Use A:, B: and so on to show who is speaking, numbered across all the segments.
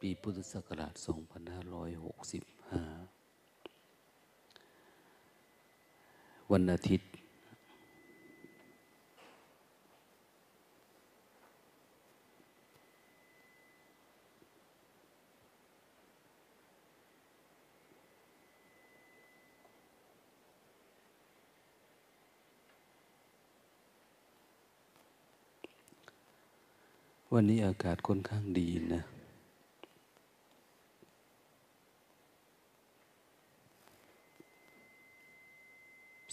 A: ปีพุทธศักราช 2565 วันอาทิตย์ วันนี้อากาศค่อนข้างดีนะ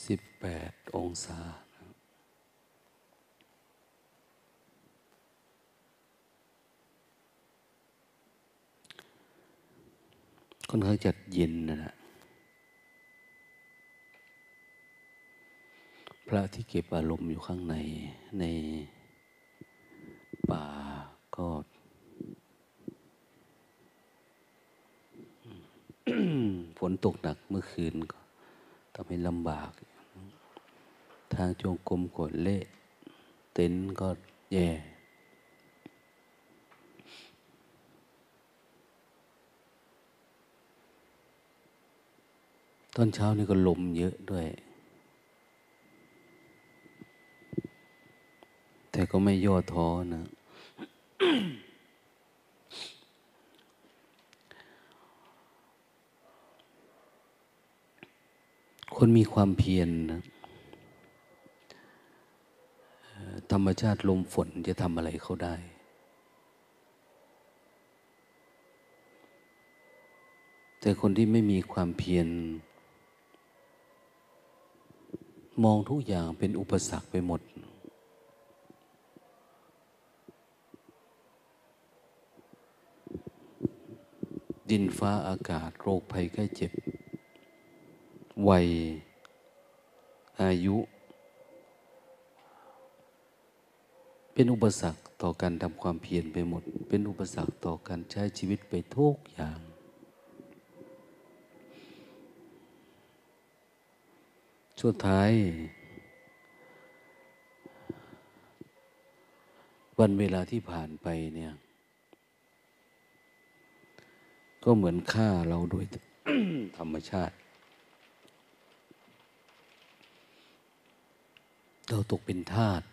A: สิบแปดองศา ค่อนข้างจัดเย็นนะนะพระที่เก็บอารมณ์อยู่ข้างในในป่าก็ฝนตกหนักเมื่อคืนก็ทำให้ลำบาก ทางจงกรมกดเละ เต็นก็แย่ ตอนเช้านี่ก็ลมเยอะด้วย แต่ก็ไม่ย่อท้อนะคนมีความเพียรนะเอ่อ ธรรมชาติลมฝนจะทำอะไรเขาได้ แต่คนที่ไม่มีความเพียรมองทุกอย่างเป็นอุปสรรคไปหมด ดินฟ้าอากาศโรคภัยไข้เจ็บ วัย อายุ เป็นอุปสรรคต่อการทำความเพียรไปหมด เป็นอุปสรรคต่อการใช้ชีวิตไปทุกอย่าง สุดท้าย วันเวลาที่ผ่านไปเนี่ย ก็เหมือนฆ่าเราโดยธรรมชาติ เราตกเป็นทาส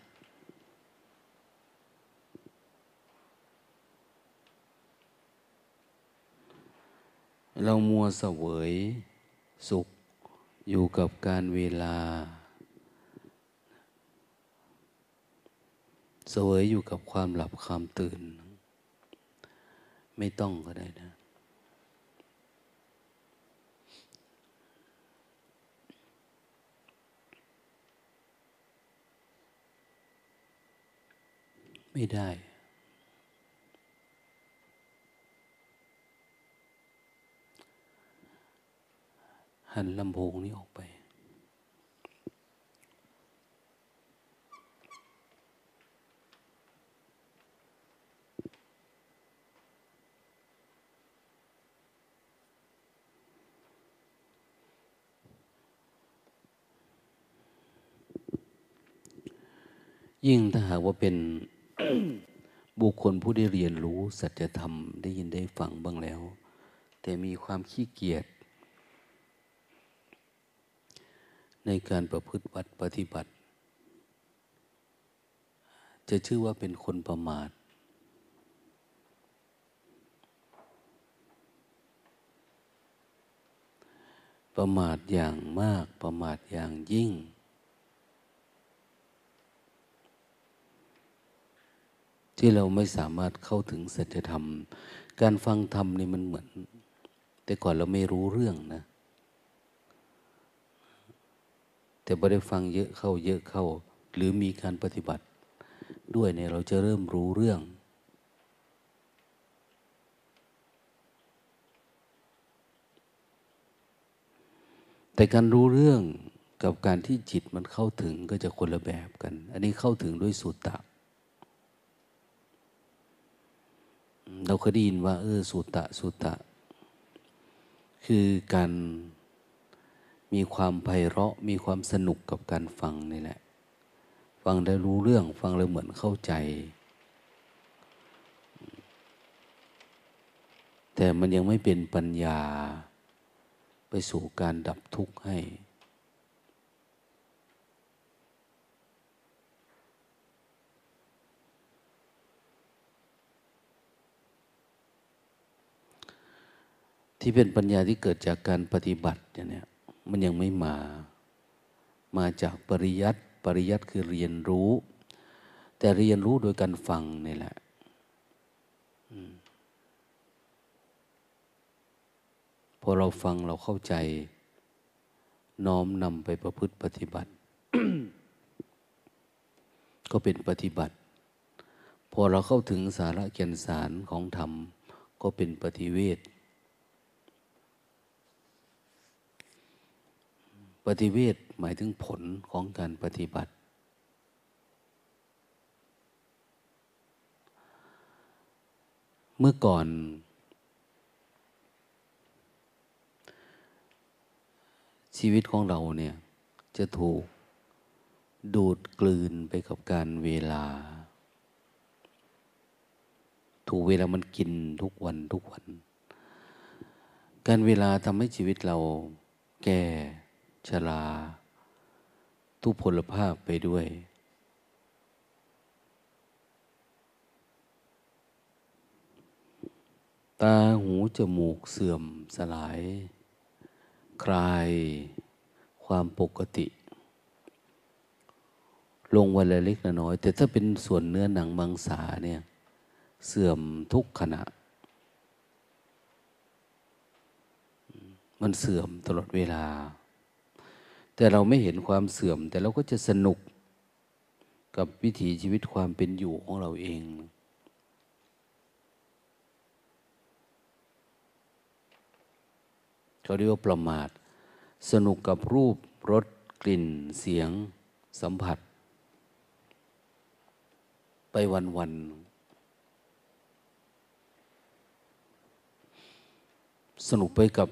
A: เรามัวเสวยสุขอยู่กับการเวลา เสวยอยู่กับความหลับความตื่น ไม่ต้องก็ได้นะไม่ได้ หันลำโพงนี้ออกไป ยิ่งถ้าหากว่าเป็นบุคคลผู้ได้เรียนรู้สัจธรรมได้ยินได้ฟังบ้างแล้ว แต่มีความขี้เกียจ ในการประพฤติวัดปฏิบัติ จะชื่อว่าเป็นคนประมาท ประมาทอย่างมากประมาทอย่างยิ่ง ที่เราไม่สามารถเข้าถึงสัจธรรม การฟังธรรมนี่มันเหมือน แต่ก่อนเราไม่รู้เรื่องนะ แต่พอได้ฟังเยอะเข้าเยอะเข้า หรือมีการปฏิบัติ ด้วยเนี่ยเราจะเริ่มรู้เรื่อง แต่การรู้เรื่องกับการที่จิตมันเข้าถึงก็จะคนละแบบกัน อันนี้เข้าถึงด้วยสุตตะ เราเคยได้ยินว่า เออสุตตะสุตตะ คือการ มีความไพเราะมีความสนุกกับการฟังนี่แหละ ฟังได้รู้เรื่องฟังแล้วเหมือนเข้าใจ แต่มันยังไม่เป็นปัญญาไปสู่การดับทุกข์ให้ ที่เป็นปัญญาที่เกิดจากการปฏิบัติเนี่ย มันยังไม่มา มาจากปริยัติปริยัติคือเรียนรู้ แต่เรียนรู้โดยการฟังนี่แหละพอเราฟังเราเข้าใจ น้อมนำไปประพฤติปฏิบัติ ก็เป็นปฏิบัติ พอเราเข้าถึงสาระแก่นสารของธรรม ก็เป็นปฏิเวท ปฏิเวทหมายถึงผลของการปฏิบัติ เมื่อก่อน ชีวิตของเราเนี่ยจะถูกดูดกลืนไปกับการเวลา ถูกเวลามันกินทุกวันทุกวัน การเวลาทำให้ชีวิตเราแก่ ชรา ทุพพลภาพไปด้วย ตาหูจมูกเสื่อมสลาย คลายความปกติ ลงวันละเล็กละน้อย แต่ถ้าเป็นส่วนเนื้อหนังมังสาเนี่ย เสื่อมทุกขณะมันเสื่อมตลอดเวลา แต่เราไม่เห็นความเสื่อม แต่เราก็จะสนุกกับวิถีชีวิตความเป็นอยู่ของเราเอง เขาเรียกว่าประมาท สนุกกับรูปรสกลิ่น เสียง สัมผัส ไปวันวันสนุกไปกับ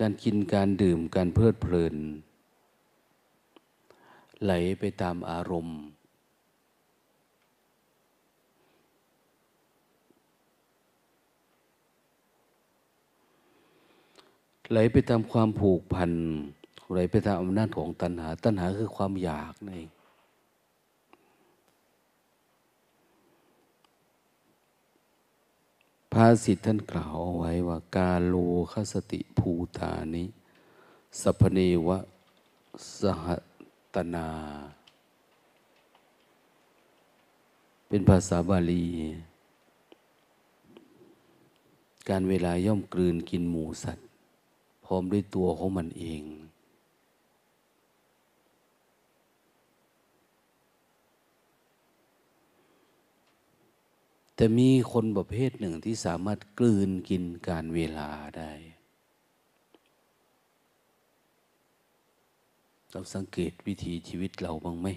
A: การกินการดื่มการเพลิดเพลิน ไหลไปตามอารมณ์ ไหลไปตามความผูกพันไหลไปตามอำนาจของตัณหา ตัณหาคือความอยากในภาสิทธ์ท่านกล่าวเอาไว้ว่ากาโลคสติภูตานิสัพเนวะสหตนา เป็นภาษาบาลี การเวลาย่อมกลืนกินหมูสัตว์ พร้อมด้วยตัวของมันเอง แต่มีคนประเภทหนึ่งที่สามารถกลืนกินการเวลาได้เราสังเกตวิถีชีวิตเราบ้างไหม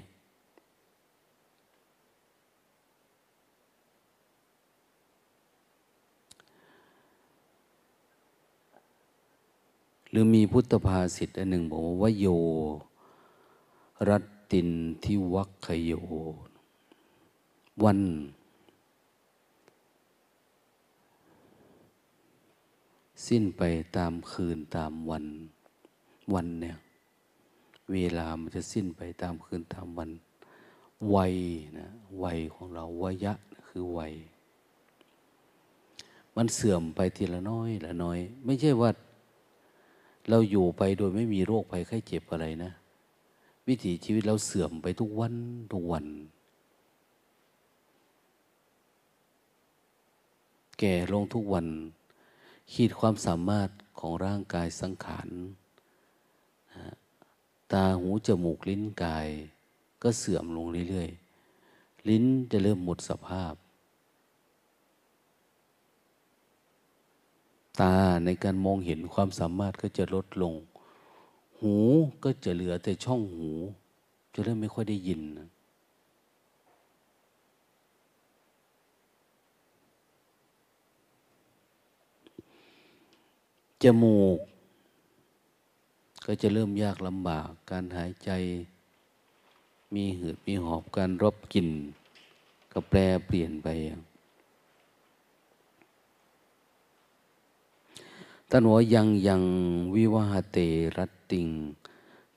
A: หรือมีพุทธภาษิตอันหนึ่งบอกว่าโย รัตตินทิวัคโย วัน สิ้นไปตามคืนตามวัน วันเนี่ย เวลามันจะสิ้นไปตามคืนตามวัน วัยนะวัยของเราวัยะคือวัย มันเสื่อมไปทีละน้อยละน้อย ไม่ใช่ว่า เราอยู่ไปโดยไม่มีโรคภัยไข้เจ็บอะไรนะ วิถีชีวิตเราเสื่อมไปทุกวันทุกวัน แก่ลงทุกวัน ขีดความสามารถของร่างกายสังขารตาหูจมูกลิ้นกาย ก็เสื่อมลงเรื่อยๆ ลิ้นจะเริ่มหมดสภาพ ตาในการมองเห็นความสามารถก็จะลดลง หูก็จะเหลือแต่ช่องหู จะเริ่มไม่ค่อยได้ยิน จมูก ก็จะเริ่มยากลำบาก การหายใจ มีหืดมีหอบการรับกลิ่นก็แปรเปลี่ยนไป ท่านหัวยังยังวิวาเตรัตติง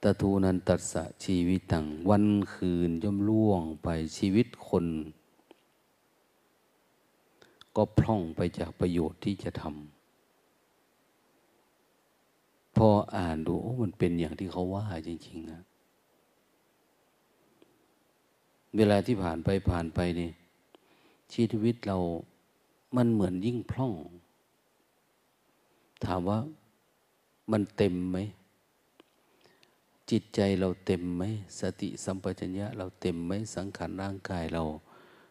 A: ตะทูนันตัสะชีวิตัง วันคืนย่อมล่วงไปชีวิตคน ก็พร่องไปจากประโยชน์ที่จะทำ พออ่านดูมันเป็นอย่างที่เขาว่าจริงๆนะเวลาที่ผ่านไปผ่านไปนี่ชีวิตเรามันเหมือนยิ่งพร่อง ถามว่ามันเต็มไหม จิตใจเราเต็มไหม สติสัมปชัญญะเราเต็มไหม สังขารร่างกายเรา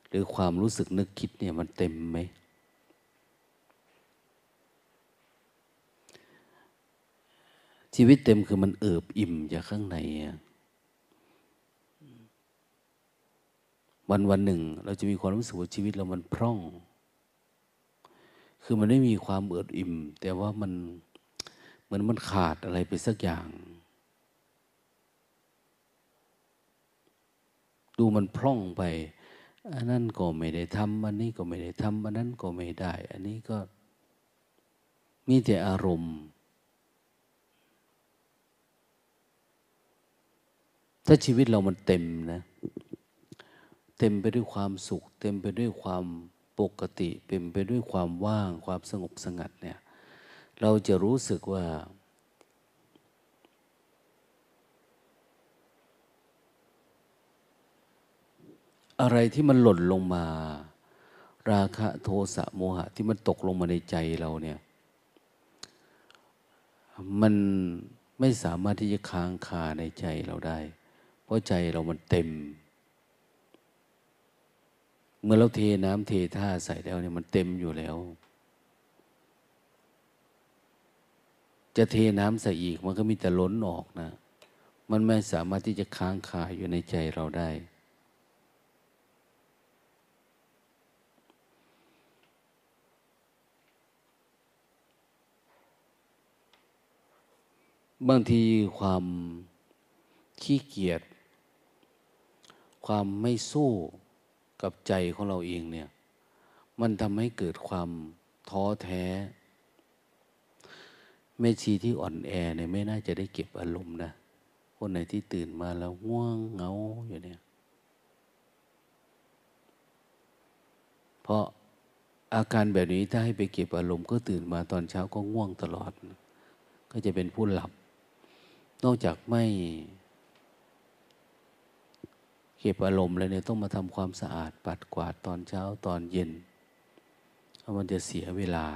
A: หรือความรู้สึกนึกคิดเนี่ยมันเต็มไหม ชีวิตเต็มคือมันเอิบอิ่มจากข้างในวันวันหนึ่ง เราจะมีความรู้สึกว่าชีวิตเรามันพร่อง คือมันไม่มีความเอิดอิ่ม แต่ว่ามันเหมือนมันขาดอะไรไปสักอย่าง ดูมันพร่องไปอันนั้นก็ไม่ได้ทำอันนี้ก็ไม่ได้ทำอันนั้นก็ไม่ได้ อันนี้ก็มีแต่อารมณ์ ถ้าชีวิตเรามันเต็มนะ เต็มไปด้วยความสุข เต็มไปด้วยความปกติเป็นไปด้วยความว่าง ความสงบสงัดเนี่ย เราจะรู้สึกว่า อะไรที่มันหล่นลงมา ราคะโทสะโมหะ ที่มันตกลงมาในใจเราเนี่ย มันไม่สามารถที่จะค้างคาในใจเราได้ ราะใจเรามันเต็ม เมื่อเราเทน้ำเทท่าใส่แล้วเนี่ยมันเต็มอยู่แล้ว จะเทน้ำใส่อีกมันก็มีแต่ล้นออกนะ มันไม่สามารถที่จะค้างคาอยู่ในใจเราได้ บางทีความขี้เกียจ ความไม่สู้กับใจของเราเองเนี่ย มันทำให้เกิดความท้อแท้แม่ชีที่อ่อนแอเนี่ยไม่น่าจะได้เก็บอารมณ์นะคนไหนที่ตื่นมาแล้วง่วงเหงาอยู่เนี่ย เพราะอาการแบบนี้ถ้าให้ไปเก็บอารมณ์ก็ตื่นมาตอนเช้าก็ง่วงตลอด ก็จะเป็นผู้หลับ นอกจากไม่ เก็บอารมณ์แล้วเนี่ยต้องมาทำความสะอาดปัดกวาดตอนเช้าตอนเย็นเพราะมันจะเสียเวลา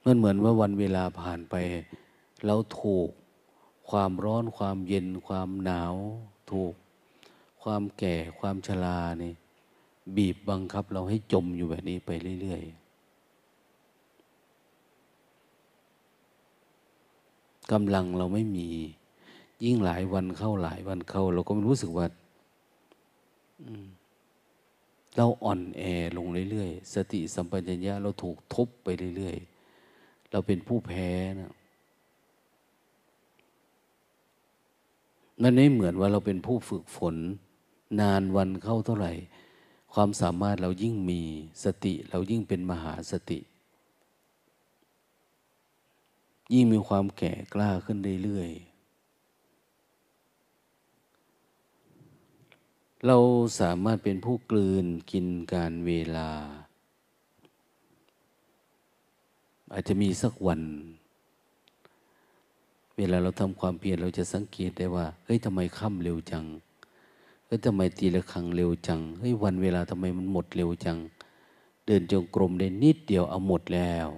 A: เมื่อเหมือนว่าวันเวลาผ่านไป เราถูกความร้อนความเย็นความหนาว ถูกความแก่ความชรานี่ บีบบังคับเราให้จมอยู่แบบนี้ไปเรื่อยๆกำลังเราไม่มี ยิ่งหลายวันเข้าหลายวันเข้า เราก็รู้สึกว่าเราอ่อนแอลงเรื่อยๆ สติสัมปชัญญะเราถูกทุบไปเรื่อยๆ เราเป็นผู้แพ้นะมันไม่เหมือนว่าเราเป็นผู้ฝึกฝน นานวันเข้าเท่าไหร่ ความสามารถเรายิ่งมีสติเรายิ่งเป็นมหาสติ ยิ่งมีความแก่กล้าขึ้นเรื่อยๆเราสามารถเป็นผู้กลืนกินการเวลา อาจจะมีสักวัน เวลาเราทำความเพียรเราจะสังเกตได้ว่าเฮ้ยทำไมค่ำเร็วจัง ฮ้ยทำไมตีละครังเร็วจังเฮ้ยวันเวลาทำไมมันหมดเร็วจัง เดินจงกรมได้นิดเดียวเอาหมดแล้ว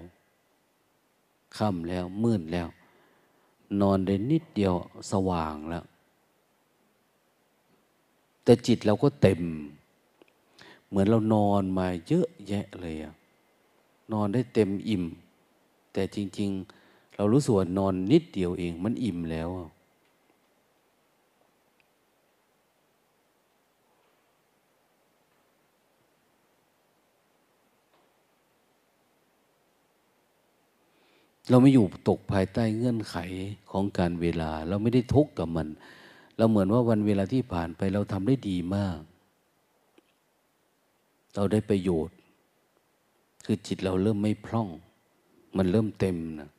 A: ค่ำแล้วมืดแล้ว นอนได้นิดเดียวสว่างแล้ว แต่จิตเราก็เต็ม เหมือนเรานอนมาเยอะแยะเลยอะนอนได้เต็มอิ่ม แต่จริง ๆ เรารู้สึกว่านอนนิดเดียวเองมันอิ่มแล้ว เราไม่อยู่ตกภายใต้เงื่อนไขของการเวลา เราไม่ได้ทุกข์กับมัน เราเหมือนว่าวันเวลาที่ผ่านไปเราทำได้ดีมาก เราได้ประโยชน์ คือจิตเราเริ่มไม่พร่อง มันเริ่มเต็มนะ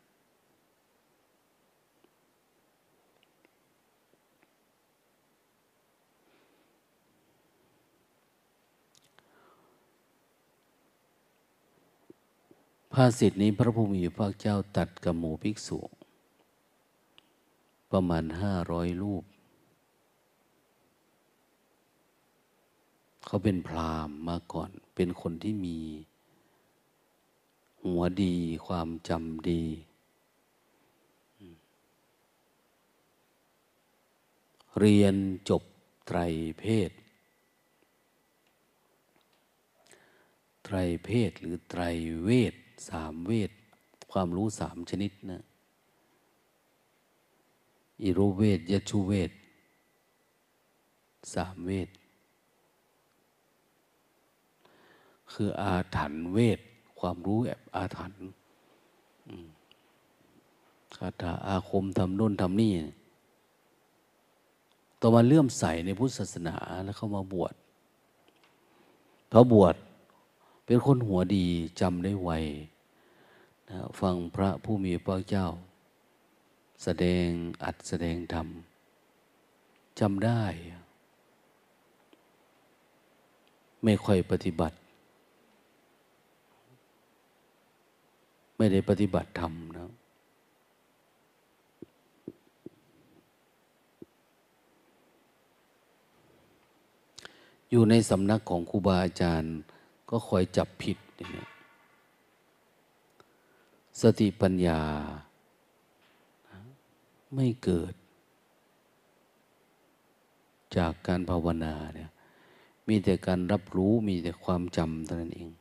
A: ภาษิตนี้พระภูมิพระเจ้าตัดกับหมู่ภิกษุ ประมาณห้าร้อยรูป เขาเป็นพราหมณ์มาก่อน เป็นคนที่มี หัวดีความจำดี เรียนจบไตรเพศ ไตรเพศหรือไตรเวท สามเวท ความรู้สามชนิดนะอิรุเวทยชุเวทสามเวท คืออาถรรพ์เวท ความรู้แบบอาถรรพ์คาถาอาคมทำน่นทำนี่ต่อมาเลื่อมใสในพุทธศาสนาแล้วเข้ามาบวชเขาบวช เป็นคนหัวดีจำได้ไวนะฟังพระผู้มีพระเจ้า แสดงอัดแสดงธรรมจำได้ ไม่ค่อยปฏิบัติ ไม่ได้ปฏิบัติธรรมนะอยู่ในสำนักของครูบาอาจารย์ ก็คอยจับผิดเนี่ยสติปัญญา ไม่เกิด จากการภาวนาเนี่ยมีแต่การรับรู้มีแต่ความจำเท่านั้นเอง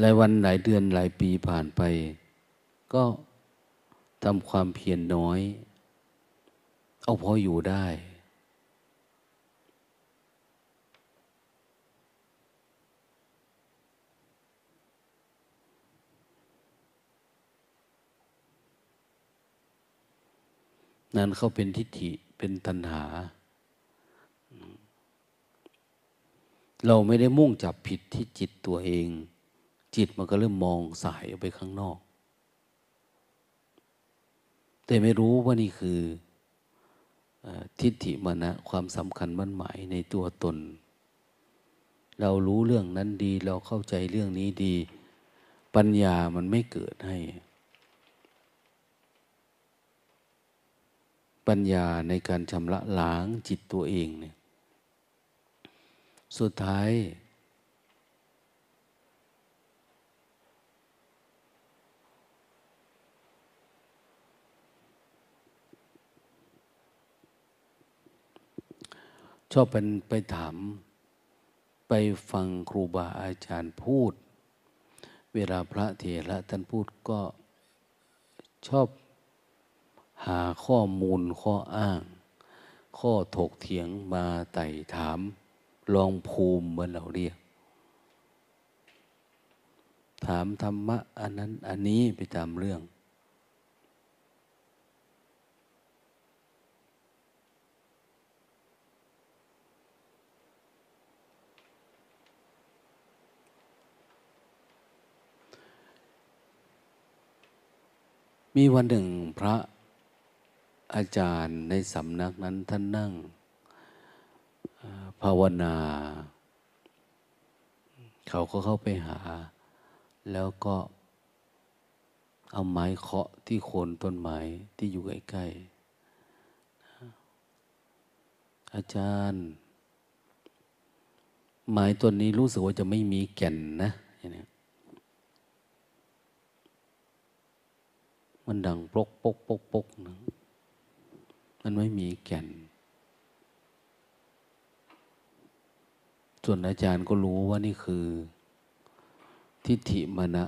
A: หลายวันหลายเดือนหลายปีผ่านไป ก็ทำความเพียรน้อย เอาพออยู่ได้ นั้นเขาเป็นทิฏฐิเป็นตัณหา เราไม่ได้มุ่งจับผิดที่จิตตัวเอง จิตมันก็เริ่มมองสายออกไปข้างนอก แต่ไม่รู้ว่านี่คือทิฏฐิมานะความสำคัญมั่นหมายในตัวตน เรารู้เรื่องนั้นดี เราเข้าใจเรื่องนี้ดี ปัญญามันไม่เกิดให้ ปัญญาในการชำระล้างจิตตัวเองเนี่ยสุดท้าย ชอบเป็นไปถาม ไปฟังครูบาอาจารย์พูด เวลาพระเถระท่านพูดก็ชอบ หาข้อมูลข้ออ้าง ข้อถกเถียงมาไต่ถาม ลองภูมิเหมือนเราเรียก ถามธรรมะอันนั้นอันนี้ไปตามเรื่อง มีวันหนึ่งพระ อาจารย์ในสำนักนั้นท่านนั่งภาวนา เขาก็เข้าไปหา แล้วก็เอาไม้เคาะที่โคนต้นไม้ที่อยู่ใกล้ๆอาจารย์ ไม้ต้นนี้รู้สึกว่าจะไม่มีแก่นนะอย่างนี้มันดังปกปกปกปกนะ มันไม่มีแก่น ส่วนอาจารย์ก็รู้ว่านี่คือ ทิฏฐิมณะ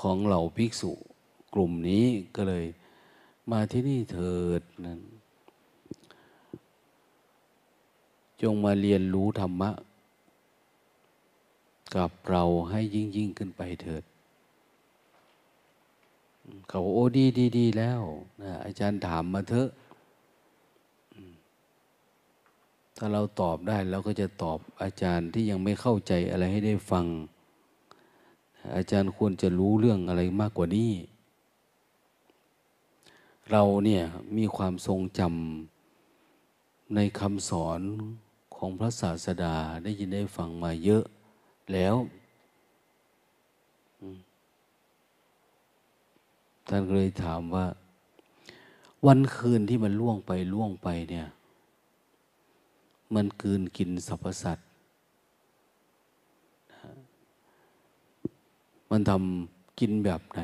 A: ของเหล่าภิกษุกลุ่มนี้ก็เลยมาที่นี่เถิดนั้นจงมาเรียนรู้ธรรมะ กับเราให้ยิ่งยิ่งขึ้นไปเถิด เขาโอ้ดีดีดีแล้วนะอาจารย์ถามมาเถอะ ถ้าเราตอบได้เราก็จะตอบอาจารย์ที่ยังไม่เข้าใจอะไรให้ได้ฟัง อาจารย์ควรจะรู้เรื่องอะไรมากกว่านี้ เราเนี่ยมีความทรงจำในคำสอนของพระศาสดาได้ยินได้ฟังมาเยอะแล้ว ท่านเลยถามว่า วันคืนที่มันล่วงไปล่วงไปเนี่ย มันกืนกินสรรพสัตว์มันทำกินแบบไหน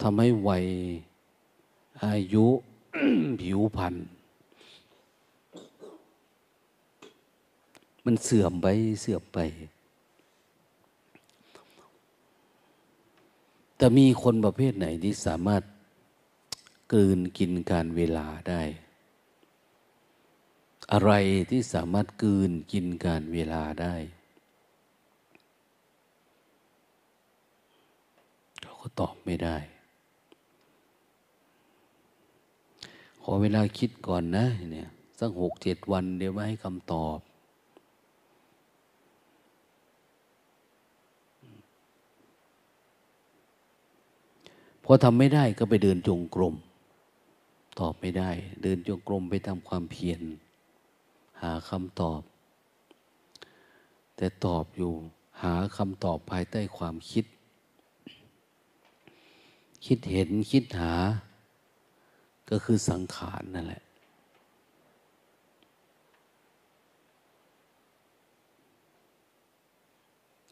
A: ทำให้วัยอายุผิวพรรณมันเสื่อมไปเสื่อมไป แต่มีคนประเภทไหนที่สามารถกลืนกินการเวลาได้ อะไรที่สามารถกลืนกินการเวลาได้เขาก็ตอบไม่ได้ ขอเวลาคิดก่อนนะเนี่ยสักหกเจ็ดวันเดี๋ยวมาให้คำตอบ พอทำไม่ได้ก็ไปเดินจงกรม ตอบไม่ได้ เดินจงกรมไปทำความเพียร หาคำตอบ แต่ตอบอยู่หาคำตอบภายใต้ความคิด คิดเห็นคิดหา ก็คือสังขารนั่นแหละ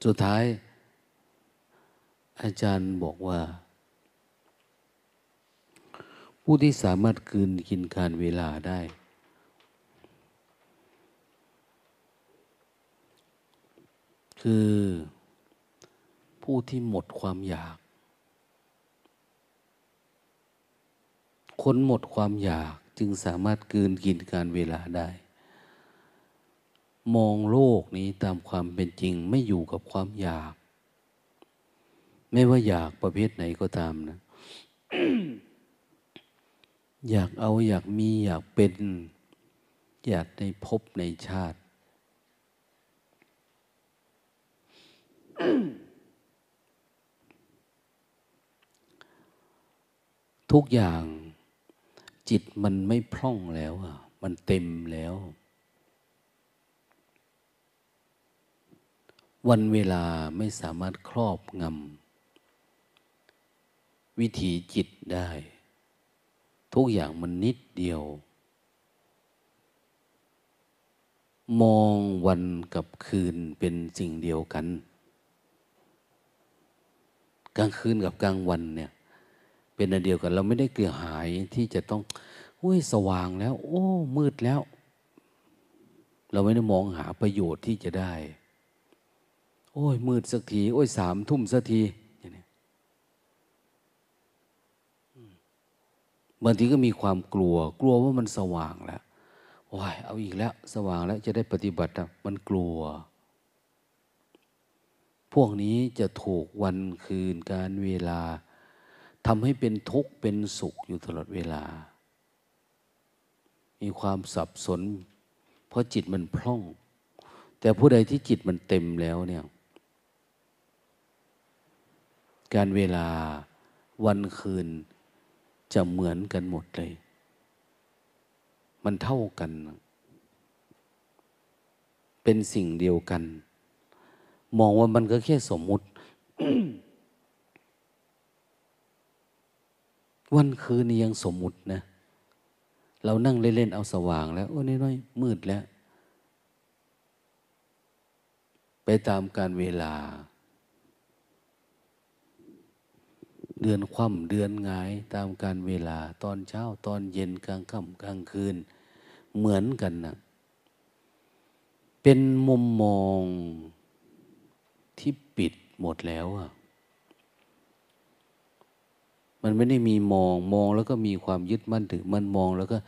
A: สุดท้ายอาจารย์บอกว่า ผู้ที่สามารถคืนกินการเวลาได้ คือผู้ที่หมดความอยาก คนหมดความอยากจึงสามารถคืนกินการเวลาได้ มองโลกนี้ตามความเป็นจริงไม่อยู่กับความอยาก ไม่ว่าอยากประเภทไหนก็ตามนะ อยากเอาอยากมีอยากเป็น อยากในภพในชาติ ทุกอย่างจิตมันไม่พร่องแล้วอะ มันเต็มแล้ว วันเวลาไม่สามารถครอบงำวิถีจิตได้ ทุกอย่างมันนิดเดียว มองวันกับคืนเป็นสิ่งเดียวกัน กลางคืนกับกลางวันเนี่ย เป็นอันเดียวกัน เราไม่ได้เกลียหายที่จะต้องอุ้ยสว่างแล้ว โอ้ มืดแล้ว เราไม่ได้มองหาประโยชน์ที่จะได้ โอ้ยมืดสักที โอ้ยสามทุ่มสักที บางทีก็มีความกลัว กลัวว่ามันสว่างแล้วว้ายเอาอีกแล้ว สว่างแล้วจะได้ปฏิบัติมันกลัว พวกนี้จะถูกวันคืนการเวลาทำให้เป็นทุกข์เป็นสุขอยู่ตลอดเวลา มีความสับสน เพราะจิตมันพร่อง แต่ผู้ใดที่จิตมันเต็มแล้วเนี่ย การเวลาวันคืน จะเหมือนกันหมดเลย มันเท่ากัน เป็นสิ่งเดียวกัน มองว่ามันก็แค่สมมุติ วันคืนนี้ยังสมมุตินะ เรานั่งเล่น ๆ เอาสว่างแล้ว โอ้น้อยๆมืดแล้ว ไปตามการเวลา เดือนคว่ำเดือนงายตามการเวลาตอนเช้าตอนเย็นกลางค่ำกลางคืน เหมือนกันนะเป็นมุมมองที่ปิดหมดแล้วอะมมันไม่ได้มีมองมองแล้วก็มีความยึดมั่นถือมันมองแล้วก็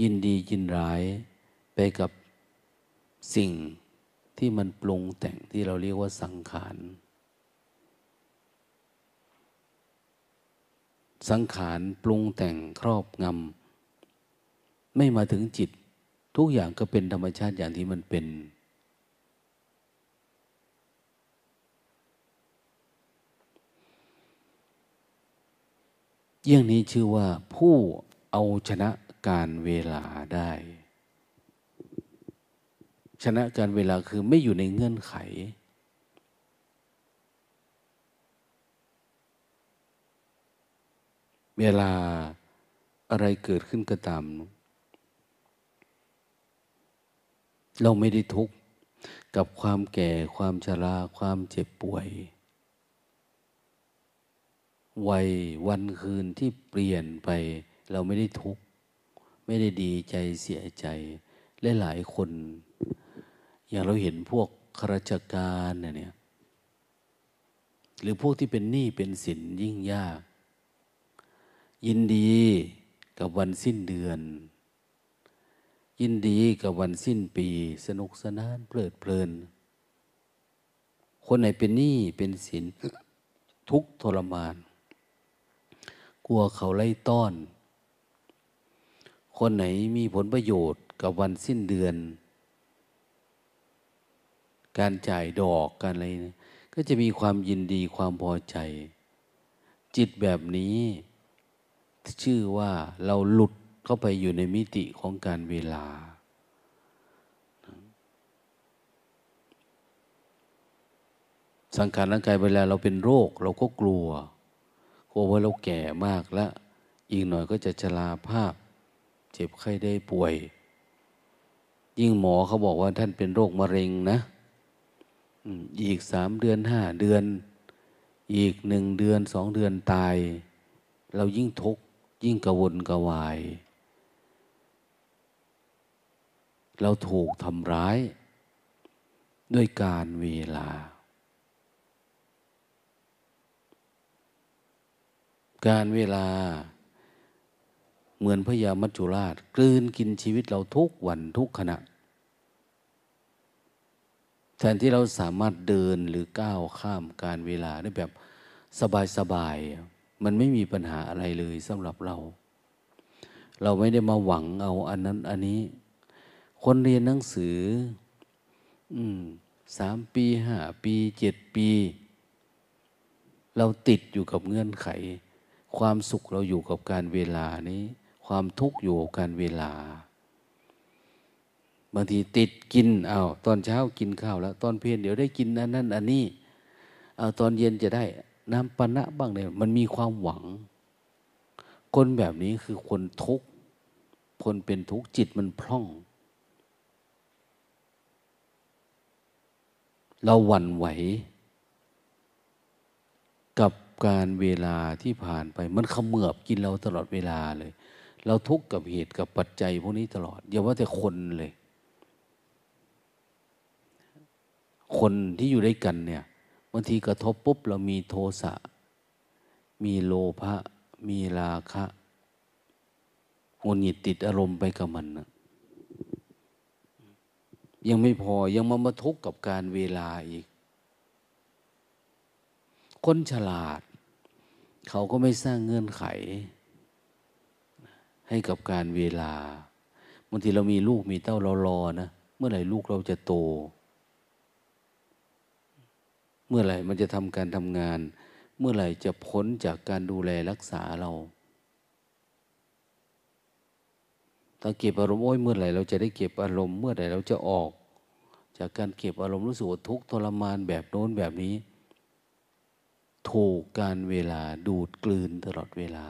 A: ยินดียินร้ายไปกับสิ่งที่มันปรุงแต่งที่เราเรียกว่าสังขาร สังขารปรุงแต่งครอบงำไม่มาถึงจิต ทุกอย่างก็เป็นธรรมชาติอย่างที่มันเป็น เยี่ยงนี้ชื่อว่าผู้เอาชนะการเวลาได้ ชนะการเวลาคือไม่อยู่ในเงื่อนไข เวลาอะไรเกิดขึ้นก็ตาม เราไม่ได้ทุกข์กับความแก่ความชราความเจ็บป่วย วัยวันคืนที่เปลี่ยนไป เราไม่ได้ทุกข์ ไม่ได้ดีใจเสียใจและหลายคน อย่างเราเห็นพวกข้าราชการเนี่ยหรือพวกที่เป็นหนี้เป็นสินยิ่งยาก ยินดีกับวันสิ้นเดือน ยินดีกับวันสิ้นปี สนุกสนานเพลิดเพลิน คนไหนเป็นหนี้เป็นสินทุกทรมาน กลัวเขาไล่ต้อน คนไหนมีผลประโยชน์กับวันสิ้นเดือน การจ่ายดอกการอะไรนะก็จะมีความยินดีความพอใจ จิตแบบนี้ ชื่อว่าเราหลุดเข้าไปอยู่ในมิติของการเวลา สังขารร่างกายเวลาเราเป็นโรค เราก็กลัวกลัวว่าเราแก่มากแล้ว อีกหน่อยก็จะชราภาพ เจ็บไข้ได้ป่วย ยิ่งหมอเขาบอกว่าท่านเป็นโรคมะเร็งนะอีกสามเดือนห้าเดือน อีกหนึ่งเดือนสองเดือนตาย เรายิ่งทุกข์ ยิ่งกระวนกระวาย เราถูกทำร้าย ด้วยการเวลา การเวลา เหมือนพญามัจจุราช กลืนกินชีวิตเราทุกวันทุกขณะแทนที่เราสามารถเดินหรือก้าวข้ามการเวลาได้แบบสบายๆ มันไม่มีปัญหาอะไรเลยสำหรับเรา เราไม่ได้มาหวังเอาอันนั้นอันนี้ คนเรียนหนังสือ อืมสามปีห้าปีเจ็ดปี เราติดอยู่กับเงื่อนไข ความสุขเราอยู่กับการเวลานี้ ความทุกข์อยู่กับการเวลา บางทีติดกินเอาตอนเช้ากินข้าวแล้ว ตอนเพียนเดี๋ยวได้กินอันนั้นอันนี้เอาตอนเย็นจะได้ น้ำปนะบ้างเนี่ยมันมีความหวัง คนแบบนี้คือคนทุกข์คนเป็นทุกข์จิตมันพร่อง เราหวั่นไหว กับการเวลาที่ผ่านไป มันขมือบกินเราตลอดเวลาเลย เราทุกข์กับเหตุกับปัจจัยพวกนี้ตลอดอย่าว่าแต่คนเลย คนที่อยู่ด้วยกันเนี่ยางทีกระทบปุ๊บเรามีโทสะ มีโลภะ มีราคะงนหงิดติดอารมณ์ไปกับมันนะยังไม่พอยังมามาทุกข์กับการเวลาอีก คนฉลาด เขาก็ไม่สร้างเงื่อนไข ให้กับการเวลาบางทีเรามีลูกมีเต้าเรารอนะ เมื่อไหร่ลูกเราจะโต เมื่อไหร่มันจะทำการทำงาน เมื่อไหร่จะพ้นจากการดูแลรักษาเราถ้าเก็บอารมณ์โอ้ยเมื่อไหร่เราจะได้เก็บอารมณ์เมื่อไหร่เราจะออก จากการเก็บอารมณ์รู้สึกทุกข์ทรมานแบบโน้นแบบนี้ ถูกการเวลาดูดกลืนตลอดเวลา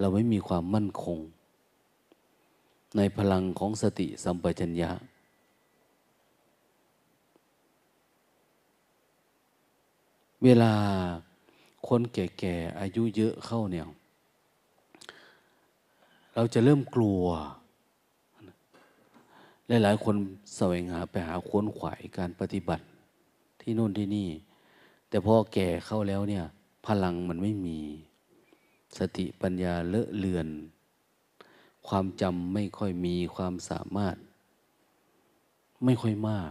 A: เราไม่มีความมั่นคง ในพลังของสติสัมปชัญญะ เวลาคนแก่ๆอายุเยอะเข้าเนี่ย เราจะเริ่มกลัว หลายๆคนแสวงหาไปหาค้นขวายการปฏิบัติที่โน่นที่นี่ แต่พอแก่เข้าแล้วเนี่ย พลังมันไม่มี สติปัญญาเลอะเลือน ความจำไม่ค่อยมีความสามารถ ไม่ค่อยมาก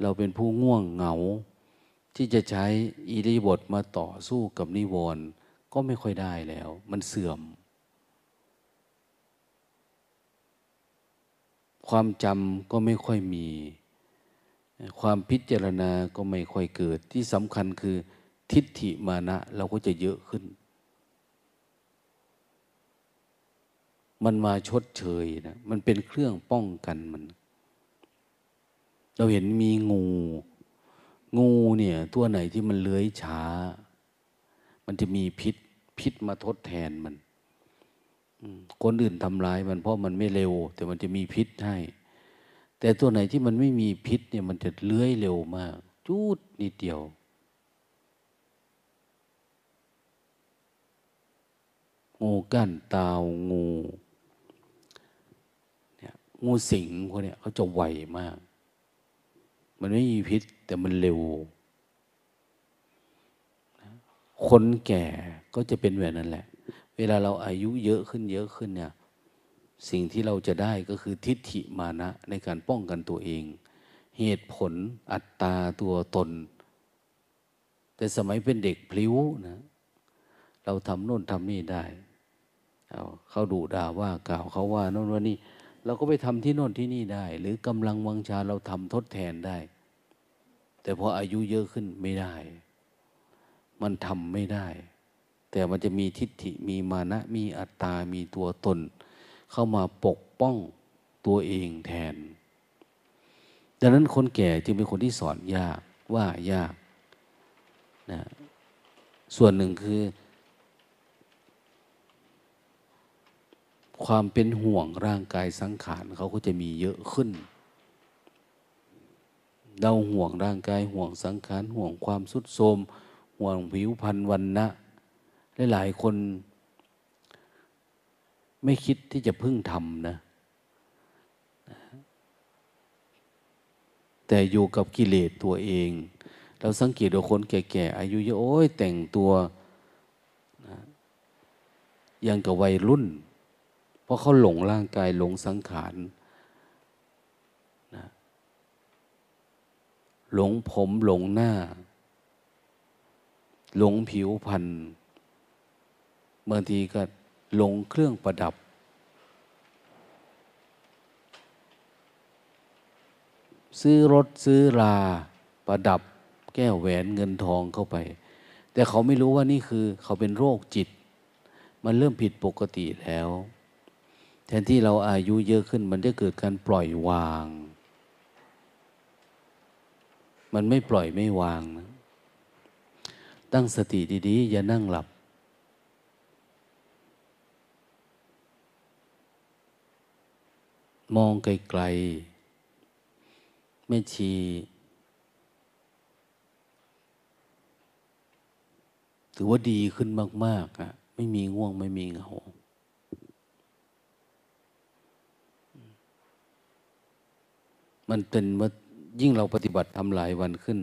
A: เราเป็นผู้ง่วงเหงา ที่จะใช้อิริบทมาต่อสู้กับนิวรณ์ก็ไม่ค่อยได้แล้ว มันเสื่อม ความจำก็ไม่ค่อยมี ความพิจารณาก็ไม่ค่อยเกิด ที่สำคัญคือทิฏฐิมานะเราก็จะเยอะขึ้น มันมาชดเชยนะ มันเป็นเครื่องป้องกันมัน เราเห็นมีงู งูเนี่ย ตัวไหนที่มันเลื้อยช้า มันจะมีพิษ พิษมาทดแทนมันคนอื่นทำร้ายมันเพราะมันไม่เร็ว แต่มันจะมีพิษให้แต่ตัวไหนที่มันไม่มีพิษเนี่ยมันจะเลื้อยเร็วมาก จูดนิดเดียว งูก้านตาวงูเนี่ยงูสิงพวกเนี้ยเขาจะไวมาก มันไม่มีพิษ แต่มันเร็ว คนแก่ก็จะเป็นแบบนั้นแหละ เวลาเราอายุเยอะขึ้นเยอะขึ้นเนี่ย สิ่งที่เราจะได้ก็คือทิฏฐิมานะในการป้องกันตัวเอง เหตุผลอัตตาตัวตน แต่สมัยเป็นเด็กพลิ้วนะ เราทำโน่นทำนี่ได้เขาดูด่าว่ากล่าวเขาว่าโน่นว่านี่เราก็ไปทำที่โน่นที่นี่ได้ หรือกำลังวังชาเราทำทดแทนได้ แต่พออายุเยอะขึ้นไม่ได้ มันทำไม่ได้ แต่มันจะมีทิฏฐิมีมานะ มีอัตตา มีตัวตน เข้ามาปกป้องตัวเองแทน ดังนั้นคนแก่จึงเป็นคนที่สอนยากว่ายากนะส่วนหนึ่งคือ ความเป็นห่วงร่างกายสังขารเขาก็จะมีเยอะขึ้น เราห่วงร่างกายห่วงสังขารห่วงความสุดโทมห่วงผิวพรรณวันนะหลายคนไม่คิดที่จะพึ่งทำนะ แต่อยู่กับกิเลสตัวเอง เราสังเกตว่าคนแก่ๆอายุเยอะโอ้ยแต่งตัวยังกับวัยรุ่น เพราะเขาหลงร่างกายหลงสังขารนะ หลงผมหลงหน้า หลงผิวพรรณบางทีก็หลงเครื่องประดับ ซื้อรถซื้อราประดับ แก้วแหวนเงินทองเข้าไป แต่เขาไม่รู้ว่านี่คือ เขาเป็นโรคจิต มันเริ่มผิดปกติแล้ว แทนที่เราอายุเยอะขึ้นมันจะเกิดการปล่อยวาง มันไม่ปล่อยไม่วางนะตั้งสติดีๆ อย่านั่งหลับ มองไกลๆ ไม่ชีถือว่าดีขึ้นมากๆอะไม่มีง่วงไม่มีเหงามันเป็นว่า ยิ่งเราปฏิบัติทำหลายวันขึ้น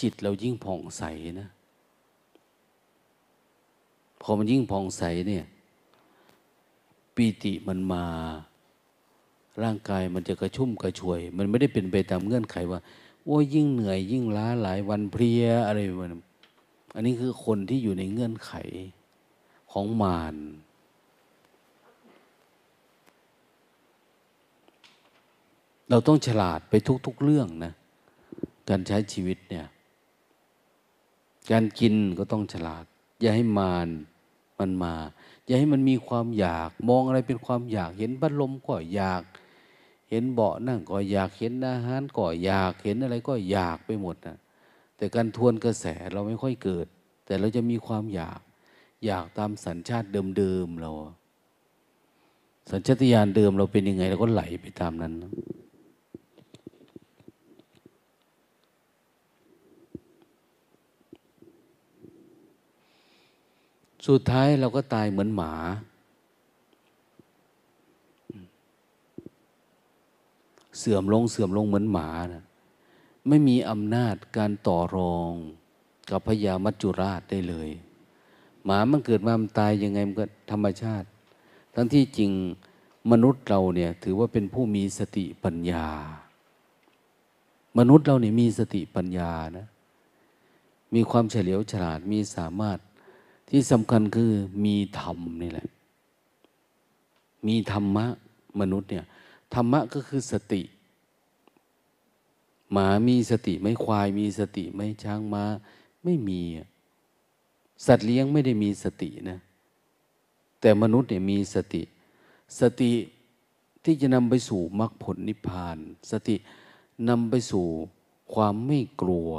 A: จิตเรายิ่งผ่องใสนะ พอมันยิ่งผ่องใสเนี่ยปีติมันมา ร่างกายมันจะกระชุ่มกระชวย มันไม่ได้เป็นไปตามเงื่อนไขว่า โอ้ยิ่งเหนื่อย ยิ่งล้าหลายวันเพลียอะไรมันอันนี้คือคนที่อยู่ในเงื่อนไขของมาร เราต้องฉลาดไปทุก ๆเรื่องนะ การใช้ชีวิตเนี่ย การกินก็ต้องฉลาด อย่าให้มานมันมา อย่าให้มันมีความอยาก มองอะไรเป็นความอยาก เห็นพัดลมก็อยาก เห็นเบาะนั่งก็อยาก เห็นอาหารก็อยาก เห็นอะไรก็อยากไปหมดนะแต่การทวนกระแสเราไม่ค่อยเกิด แต่เราจะมีความอยาก อยากตามสัญชาติเดิมๆเรา สัญชาตญาณเดิมเราเป็นยังไงเราก็ไหลไปตามนั้น สุดท้ายเราก็ตายเหมือนหมา เสื่อมลงเสื่อมลงเหมือนหมานะไม่มีอำนาจการต่อรองกับพญามัจจุราชได้เลย หมามันเกิดมามันตายยังไงมันก็ธรรมชาติ ทั้งที่จริงมนุษย์เราเนี่ยถือว่าเป็นผู้มีสติปัญญา มนุษย์เราเนี่ยมีสติปัญญานะมีความเฉลียวฉลาดมีสามารถ ที่สำคัญคือมีธรรมนี่แหละ มีธรรมะมนุษย์เนี่ยธรรมะก็คือสติ หมามีสติไม่ควายมีสติไม่ช้างมา้าไม่มี สัตว์เลี้ยงไม่ได้มีสตินะ แต่มนุษย์เนี่ยมีสติ สติที่จะนำไปสู่มรรคผลนิพพาน สตินำไปสู่ความไม่กลัว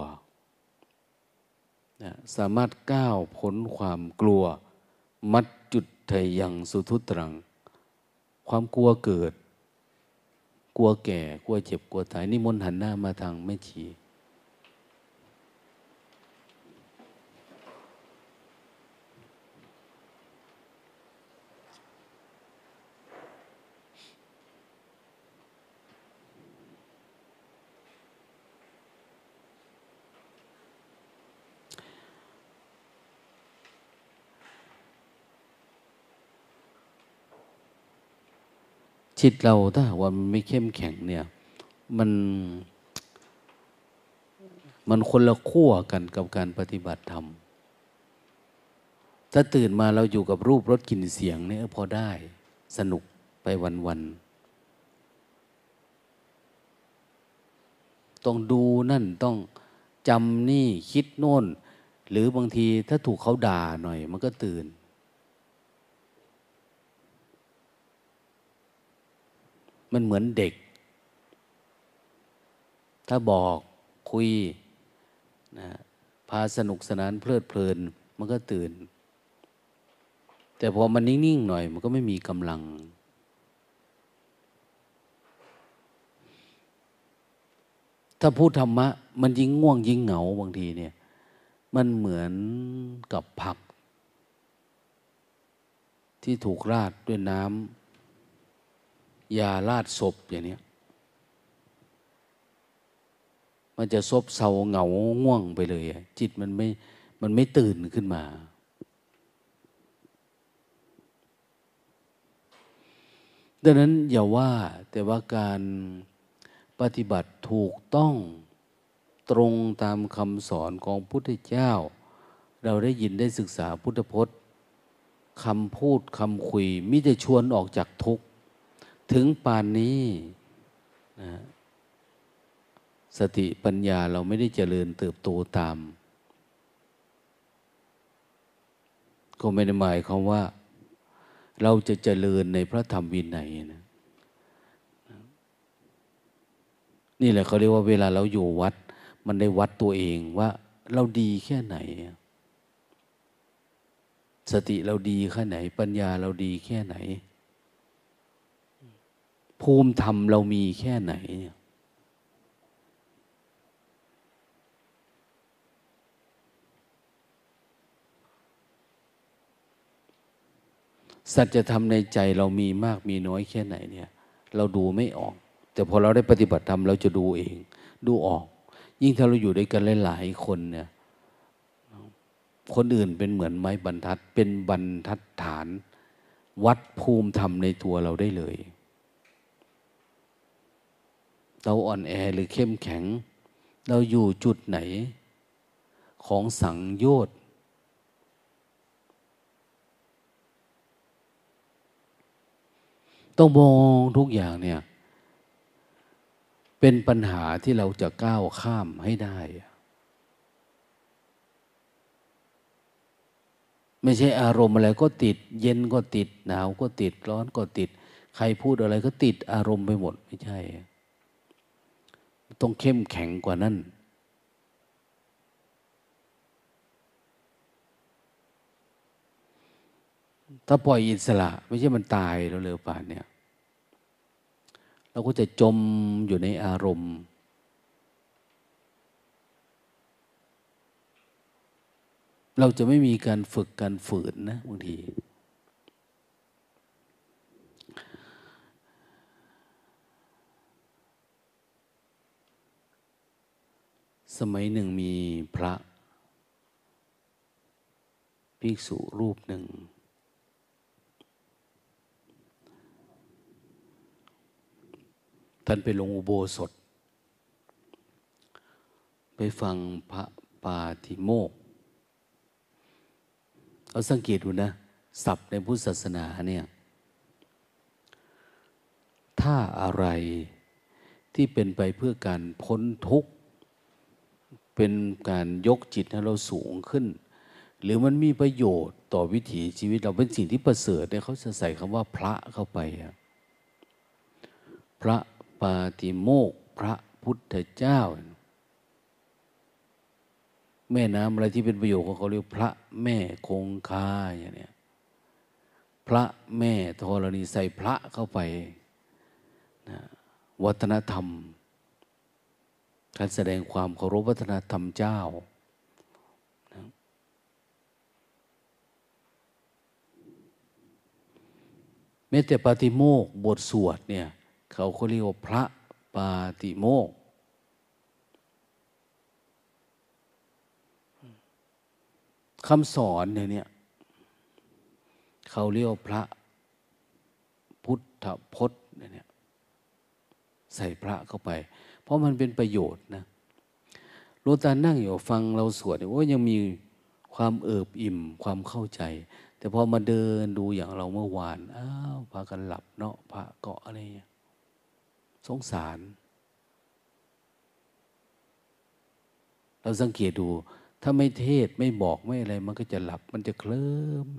A: นะสามารถก้าวพ้นความกลัว มัดจุดไทยังสุทุตรัง ความกลัวเกิด กลัวแก่ กลัวเจ็บ กลัวตาย นี่มนหันหน้ามาทางไม่ชี จิตเราถ้าว่ามันไม่เข้มแข็งเนี่ย มัน มันคนละขั้วกันกับการปฏิบัติธรรม ถ้าตื่นมาเราอยู่กับรูปรสกลิ่นเสียงเนี่ยพอได้สนุกไปวันๆต้องดูนั่นต้องจำนี่คิดโน่น หรือบางทีถ้าถูกเขาด่าหน่อย มันก็ตื่น มันเหมือนเด็ก ถ้าบอกคุยนะพาสนุกสนานเพลิดเพลิน มันก็ตื่น แต่พอมันนิ่ง ๆ หน่อย มันก็ไม่มีกำลัง ถ้าพูดธรรมะ มันยิ่งง่วงยิ่งเหงาบางทีเนี่ย มันเหมือนกับผัก ที่ถูกราดด้วยน้ำ ยาลาดศพอย่างนี้มันจะซบเซาเหงาง่วงไปเลย จิตมันไม่มันไม่ตื่นขึ้นมา ดังนั้นอย่าว่าแต่ว่าการปฏิบัติถูกต้องตรงตามคำสอนของพุทธเจ้า เราได้ยินได้ศึกษาพุทธพจน์คำพูดคำคุยมิจะชวนออกจากทุกข์ ถึงป่านนี้นะสติปัญญาเราไม่ได้เจริญเติบโตตาม ก็ไม่ได้หมายความว่า เราจะเจริญในพระธรรมวินัยนะนี่แหละเขาเรียกว่าเวลาเราอยู่วัด มันได้วัดตัวเองว่าเราดีแค่ไหน สติเราดีแค่ไหน ปัญญาเราดีแค่ไหน ภูมิธรรมเรามีแค่ไหนสัจธรรมในใจเรามีมากมีน้อยแค่ไหนเนี่ย เราดูไม่ออก แต่พอเราได้ปฏิบัติธรรมเราจะดูเอง ดูออก ยิ่งถ้าเราอยู่ด้วยกันหลายๆคนเนี่ย คนอื่นเป็นเหมือนไม้บรรทัดเป็นบรรทัดฐาน วัดภูมิธรรมในตัวเราได้เลย เราอ่อนแอหรือเข้มแข็ง เราอยู่จุดไหนของสังโยชน์ต้องมองทุกอย่างเนี่ย เป็นปัญหาที่เราจะก้าวข้ามให้ได้ ไม่ใช่อารมณ์อะไรก็ติด เย็นก็ติด หนาวก็ติด ร้อนก็ติด ใครพูดอะไรก็ติดอารมณ์ไปหมดไม่ใช่ ต้องเข้มแข็งกว่านั้น ถ้าปล่อยอิสระ ไม่ใช่มันตายแล้วเร็วป่านเนี่ยเราก็จะจมอยู่ในอารมณ์ เราจะไม่มีการฝึกการฝืนนะบางที สมัยหนึ่งมีพระ ภิกษุรูปหนึ่ง ท่านไปลงอุโบสถ ไปฟังพระปาติโมกเอาสังเกตดูนะศัพท์ในพุทธศาสนาเนี่ยถ้าอะไรที่เป็นไปเพื่อการพ้นทุกข์ เป็นการยกจิตให้เราสูงขึ้น หรือมันมีประโยชน์ต่อวิถีชีวิตเราเป็นสิ่งที่ประเสริฐเนี่ยเขาจะใส่คำว่าพระเข้าไป พระปาติโมกพระพุทธเจ้า แม่น้ำอะไรที่เป็นประโยชน์ของเขาเรียกพระแม่คงคาอย่างนี้พระแม่ธรณีใส่พระเข้าไปนะวัฒนธรรม การแสดงความเคารพวัฒนธรรมเจ้า แม้แต่ปาติโมกบทสวดเนี่ย เขาเขาเรียกว่าพระปาติโมกคำสอนเนี่ยเขาเรียกว่าพระพุทธพจน์เนี่ยใส่พระเข้าไป ราะมันเป็นประโยชน์นะหลตานั่งอยู่ฟังเราสวดว่ายังมีความเอิบอิ่มความเข้าใจ แต่พอมาเดินดูอย่างเราเมื่อวานอ้าวพากันหลับเนาะพระเกาะอะไรสงสาร เราสังเกตดู ถ้าไม่เทศไม่บอกไม่อะไร มันก็จะหลับมันจะเคลิ้ม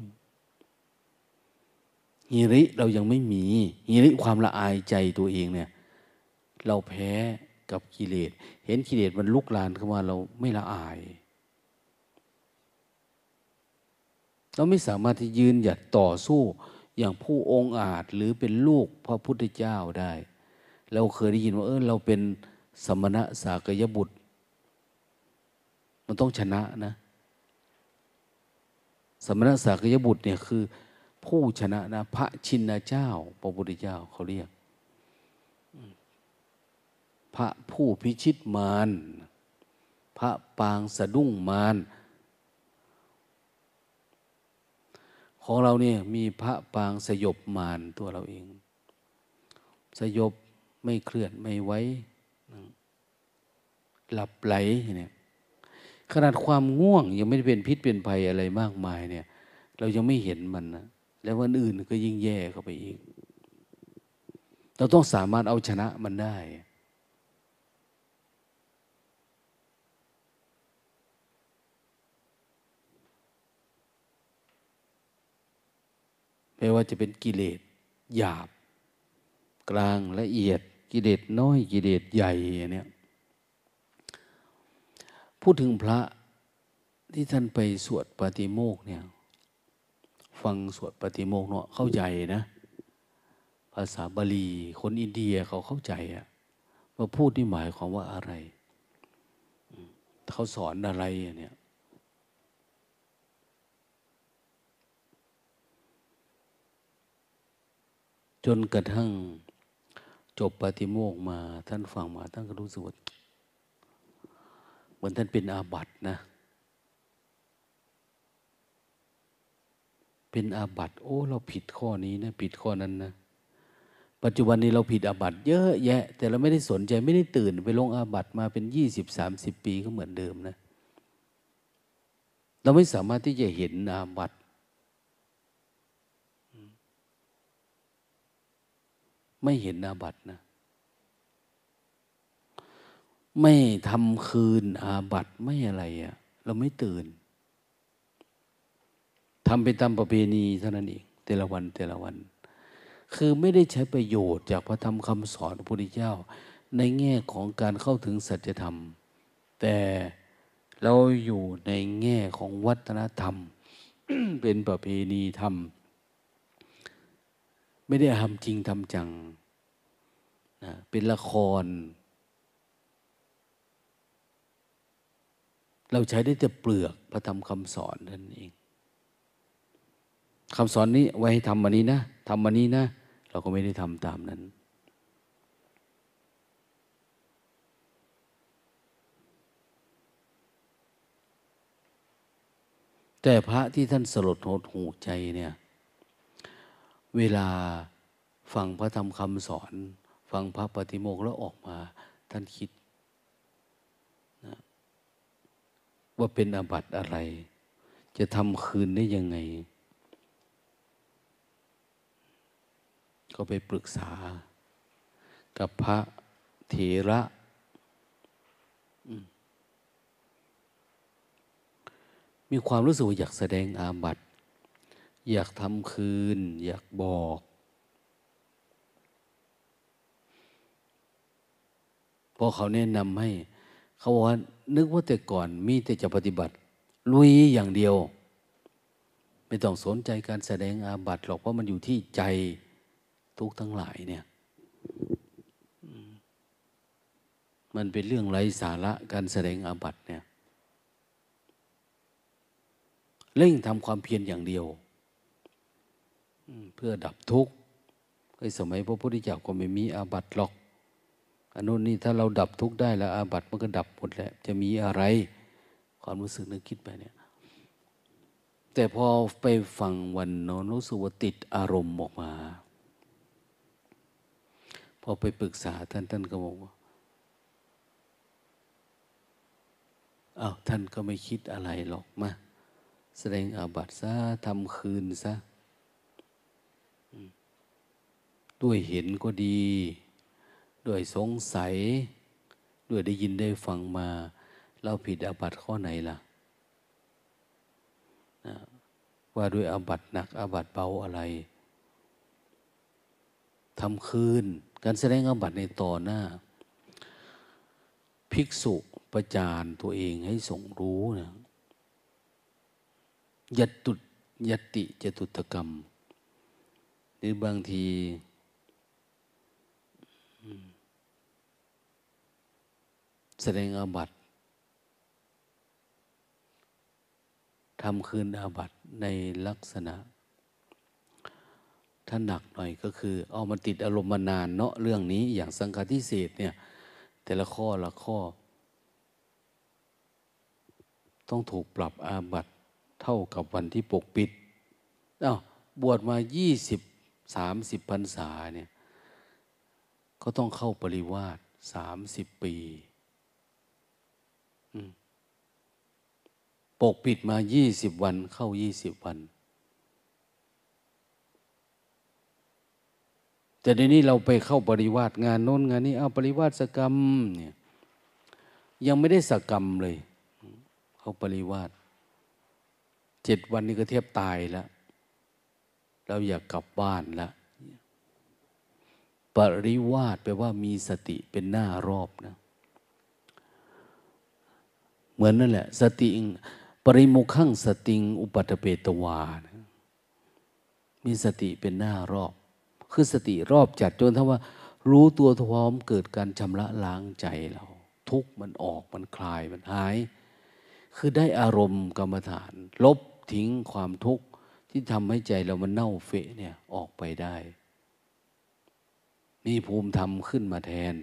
A: ฮิริเรายังไม่มีฮิริความละอายใจตัวเองเนี่ย เราแพ้ กับกิเลส เห็นกิเลสมันลุกลานเข้ามาเราไม่ละอาย เราไม่สามารถที่ยืนหยัดต่อสู้อย่างผู้องอาจหรือเป็นลูกพระพุทธเจ้าได้ เราเคยได้ยินว่าเออเราเป็นสมณะสากยบุตร มันต้องชนะนะ สมณะสากยบุตรเนี่ยคือผู้ชนะนะพระชินเจ้า พระพุทธเจ้าเขาเรียก พระผู้พิชิตมาร พระปางสะดุ้งมาร ของเราเนี่ยมีพระปางสยบมารตัวเราเอง สยบไม่เคลื่อนไม่ไว้ หลับไหลเนี่ยขนาดความง่วงยังไม่ได้เป็นพิษเป็นภัยอะไรมากมายเนี่ย เรายังไม่เห็นมันนะแล้ววันอื่นก็ยิ่งแย่เข้าไปอีก เราต้องสามารถเอาชนะมันได้ ไม่ว่าจะเป็นกิเลสหยาบ กลางละเอียดกิเลสน้อยกิเลสใหญ่เนี่ยพูดถึงพระที่ท่านไปสวดปฏิโมกเนี่ย ฟังสวดปฏิโมกเนาะเข้าใจนะ ภาษาบาลีคนอินเดียเขาเข้าใจอะว่าพูดนี่หมายความว่าอะไร เขาสอนอะไรเนี่ย จนกระทั่งจบปฏิโมกมา ท่านฟังมาท่านก็รู้สึกว่าเหมือนท่านเป็นอาบัตินะ เป็นอาบัติโอ้ เราผิดข้อนี้นะผิดข้อนั้นนะปัจจุบันนี้เราผิดอาบัติเยอะแยะ แต่เราไม่ได้สนใจไม่ได้ตื่นไปลงอาบัติมาเป็นยี่สิบสามสิบปีก็เหมือนเดิมนะ เราไม่สามารถที่จะเห็นอาบัติ ไม่เห็นอาบัตนะ ไม่ทำคืนอาบัตไม่อะไรอะ่ะ เราไม่ตื่นทำไปตามประเพณีเท่านั้นเองแต่ละวันแต่ละวัน คือไม่ได้ใช้ประโยชน์จากพระธรรมคำสอนพระพุทธเจ้า ในแง่ของการเข้าถึงสัจธรรม แต่เราอยู่ในแง่ของวัฒนธรรม เป็นประเพณีธรรม ไม่ได้ทำจริงทำจังนะเป็นละคร เราใช้ได้แต่เปลือกพระธรรมคำสอนนั่นเองคำสอนนี้ไว้ให้ทำอันนี้นะทำอันนี้นะ เราก็ไม่ได้ทำตามนั้น แต่พระที่ท่านสลดหดหูใจเนี่ย เวลาฟังพระธรรมคำสอน ฟังพระปฏิโมกข์แล้วออกมา ท่านคิดนะว่าเป็นอาบัติอะไร จะทำคืนได้ยังไง ก็ไปปรึกษา กับพระเถระมีความรู้สึกอยากแสดงอาบัติ อยากทำคืน อยากบอกพอเขาแนะนำให้ เขาบอกว่านึกว่าแต่ก่อนมีแต่จะปฏิบัติ ลุยอย่างเดียว ไม่ต้องสนใจการแสดงอาบัติหรอกเพราะมันอยู่ที่ใจทุกทั้งหลายเนี่ย มันเป็นเรื่องไร้สาระการแสดงอาบัติเนี่ยเร่งทำความเพียรอย่างเดียว เพื่อดับทุกข์ในสมัยพระพุทธเจ้าก็ไม่มีอาบัติหรอกอันนู้นนี่ถ้าเราดับทุกข์ได้แล้วอาบัติมันก็ดับหมดแหละจะมีอะไร ความรู้สึกนึกคิดไปเนี่ย แต่พอไปฟังวันนอนรู้สึกว่าติดอารมณ์ออกมา พอไปปรึกษาท่านท่านก็บอกว่าอ้าวท่านก็ไม่คิดอะไรหรอกมา แสดงอาบัติซะทำคืนซะ ด้วยเห็นก็ดี ด้วยสงสัย ด้วยได้ยินได้ฟังมา เราผิดอาบัติข้อไหนล่ะว่าด้วยอาบัติหนักอาบัติเบาอะไรทำคืน การแสดงอาบัติในต่อหน้า ภิกษุประจานตัวเองให้ส่งรู้นะยัตุยติจตุตกรรม หรือบางที แสดงอาบัติทำคืนอาบัติในลักษณะ ถ้าหนักหน่อยก็คือ เอามาติดอารมณ์มานานเนาะเรื่องนี้อย่างสังฆาทิเศษเนี่ย แต่ละข้อละข้อ ต้องถูกปรับอาบัติเท่ากับวันที่ปกปิดอา้าวบวชมายี่สิบสามสิบพรรษาเนี่ย ก็ต้องเข้าปริวาสสามสิบปี ปกปิดมายี่สิบวันเข้ายี่สิบวัน แต่ในนี้เราไปเข้าปริวาสงานโน้นงานนี้เอาปริวาสกรรมเนี่ยยังไม่ได้สกรรมเลย เข้าปริวาสเจ็ดวันนี้ก็เทียบตายแล้ว เราอยากกลับบ้านแล้วปริวาสแปลว่ามีสติเป็นหน้ารอบนะ เหมือนนั่นแหละ สติปริมุขังสติง อุปัตเปตวานะมีสติเป็นหน้ารอบ คือสติรอบจัดจนถ้าว่า รู้ตัวพร้อมเกิดการชำระล้างใจเรา ทุกมันออกมันคลายมันหาย คือได้อารมณ์กรรมฐาน ลบทิ้งความทุกข์ที่ทำให้ใจเรามันเน่าเฟะเนี่ยออกไปได้ นี่ภูมิธรรมขึ้นมาแทน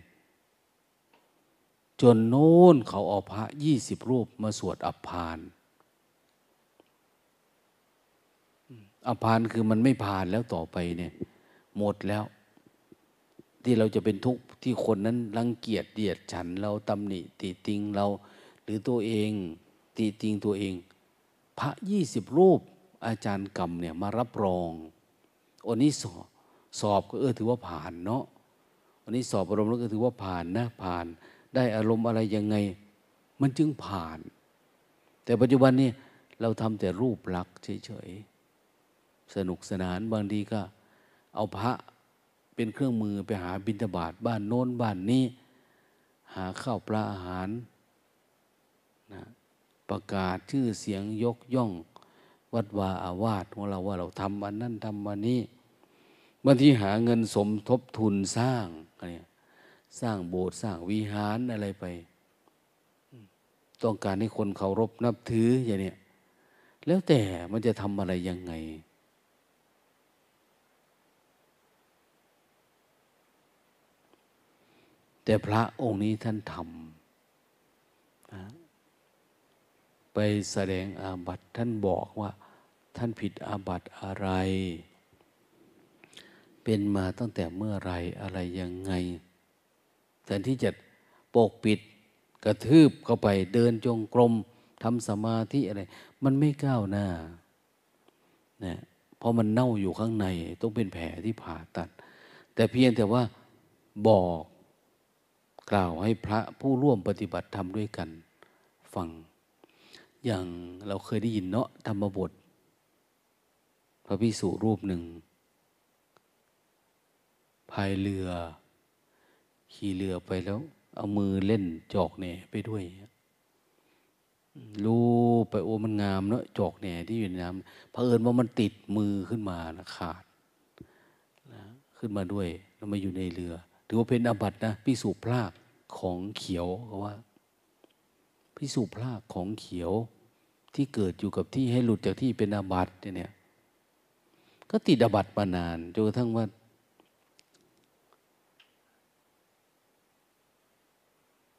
A: จนโน้นเขาเอาพระยี่สิบรูปมาสวดอัพานอัพานคือมันไม่ผ่านแล้วต่อไปเนี่ยหมดแล้ว ที่เราจะเป็นทุกข์ที่คนนั้นรังเกียจเดียดฉันเราตำหนิติติงเรา หรือตัวเองติติงตัวเอง พระยี่สิบรูปอาจารย์กรรมเนี่ยมารับรองอันนี้สอบสอบก็เออถือว่าผ่านเนาะอันนี้สอบอารมณ์แล้วก็ถือว่าผ่านนะผ่าน ได้อารมณ์อะไรยังไง มันจึงผ่าน แต่ปัจจุบันนี้เราทำแต่รูปลักษ์เฉยๆ สนุกสนานบางทีก็ เอาพระเป็นเครื่องมือไปหาบิณฑบาตบ้านโน้นบ้านนี้ หาข้าวปลาอาหารนะประกาศชื่อเสียงยกย่อง วัดวาอาวาสของเราว่าเราทำอันนั้นทำอันนี้บางทีหาเงินสมทบทุนสร้างเนี่ย สร้างโบสถ์สร้างวิหารอะไรไป ต้องการให้คนเคารพนับถืออย่างนี้แล้วแต่มันจะทำอะไรยังไง แต่พระองค์นี้ท่านทำไปแสดงอาบัติท่านบอกว่า ท่านผิดอาบัติอะไร เป็นมาตั้งแต่เมื่อไรอะไรยังไง แทนที่จะปกปิดกระทืบเข้าไปเดินจงกรมทำสมาธิอะไร มันไม่ก้าวหน้านะเพราะมันเน่าอยู่ข้างใน ต้องเป็นแผลที่ผ่าตัด แต่เพียงแต่ว่าบอกกล่าวให้พระผู้ร่วมปฏิบัติธรรมด้วยกัน ฟัง อย่างเราเคยได้ยินเนาะธรรมบท พระพิสุรูปหนึ่งพายเรือ ขี่เรือไปแล้ว เอามือเล่นจอกแหน่ไปด้วยรู้ไปโอ้มันงามเนาะจอกแหน่ที่อยู่ในน้ำเผอิญว่ามันติดมือขึ้นมานะขาดนะขึ้นมาด้วยแล้วมาอยู่ในเรือ ถือว่าเป็นอาบัตินะพิสูจพลากของเขียวเขาว่าพิสูจพลากของเขียวที่เกิดอยู่กับที่ให้หลุดจากที่เป็นอาบัติเนี่ย ก็ติดอาบัติมานานจนกระทั่งว่า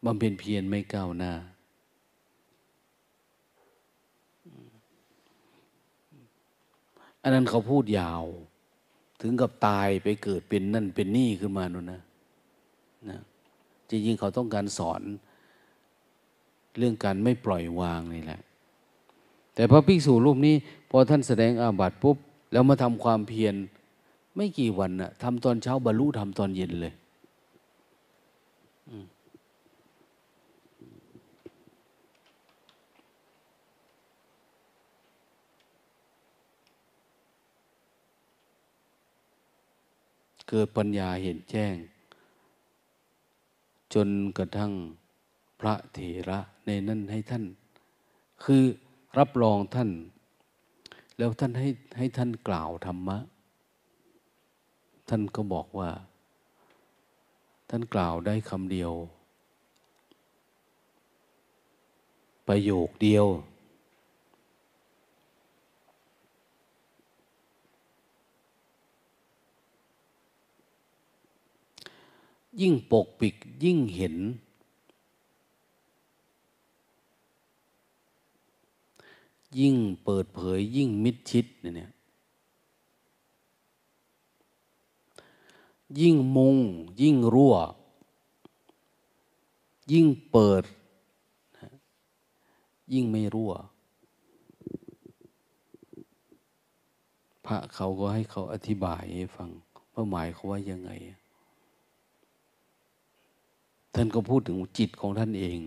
A: บำเพ็ญเพียรไม่ก้าวหน้า อันนั้นเขาพูดยาว ถึงกับตายไปเกิดเป็นนั่นเป็นนี่ขึ้นมาโน่นนะนะจริงๆเขาต้องการสอนเรื่องการไม่ปล่อยวางนี่แหละ แต่พระภิกษุรูปนี้ พอท่านแสดงอาบัติปุ๊บ แล้วมาทำความเพียรไม่กี่วันนะทำตอนเช้าบรรลุทำตอนเย็นเลย เกิดปัญญาเห็นแจ้ง จนกระทั่งพระเถระในนั้นให้ท่าน คือรับรองท่าน แล้วท่านให้ให้ท่านกล่าวธรรมะ ท่านก็บอกว่า ท่านกล่าวได้คำเดียว ประโยคเดียว ยิ่งปกปิดยิ่งเห็น ยิ่งเปิดเผยยิ่งมิดชิดเนี่ยยิ่งมุง ยิ่งรั่ว ยิ่งเปิด ยิ่งไม่รั่ว พระเขาก็ให้เขาอธิบายให้ฟังว่าหมายเขาว่ายังไง ท่านก็พูดถึงจิตของท่านเอง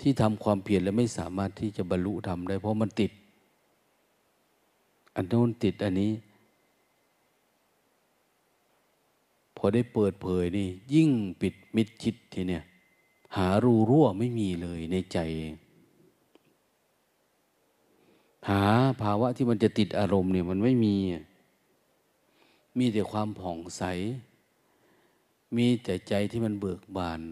A: ที่ทำความเพียรและไม่สามารถที่จะบรรลุทำได้ เพราะมันติด อันโน้นติดอันนี้ พอได้เปิดเผยนี่ ยิ่งปิดมิดชิดทีเนี่ย หารูรั่วไม่มีเลยในใจ หาภาวะที่มันจะติดอารมณ์เนี่ยมันไม่มี มีแต่ความผ่องใส มีแต่ใจที่มันเบิกบาน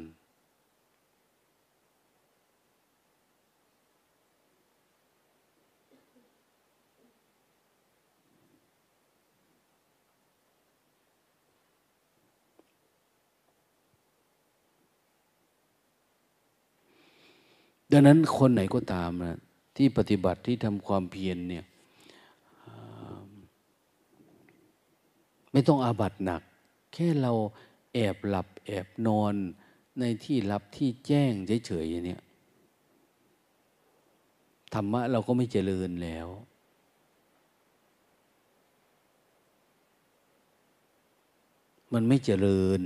A: ดังนั้นคนไหนก็ตามนะที่ปฏิบัติที่ทำความเพียรเนี่ยไม่ต้องอาบัตหนัก แค่เรา อบหลับแอบนอนในที่รับที่แจ้งเฉยๆอย่างนี้ธรรมะเราก็ไม่เจริญแล้ว มันไม่เจริญ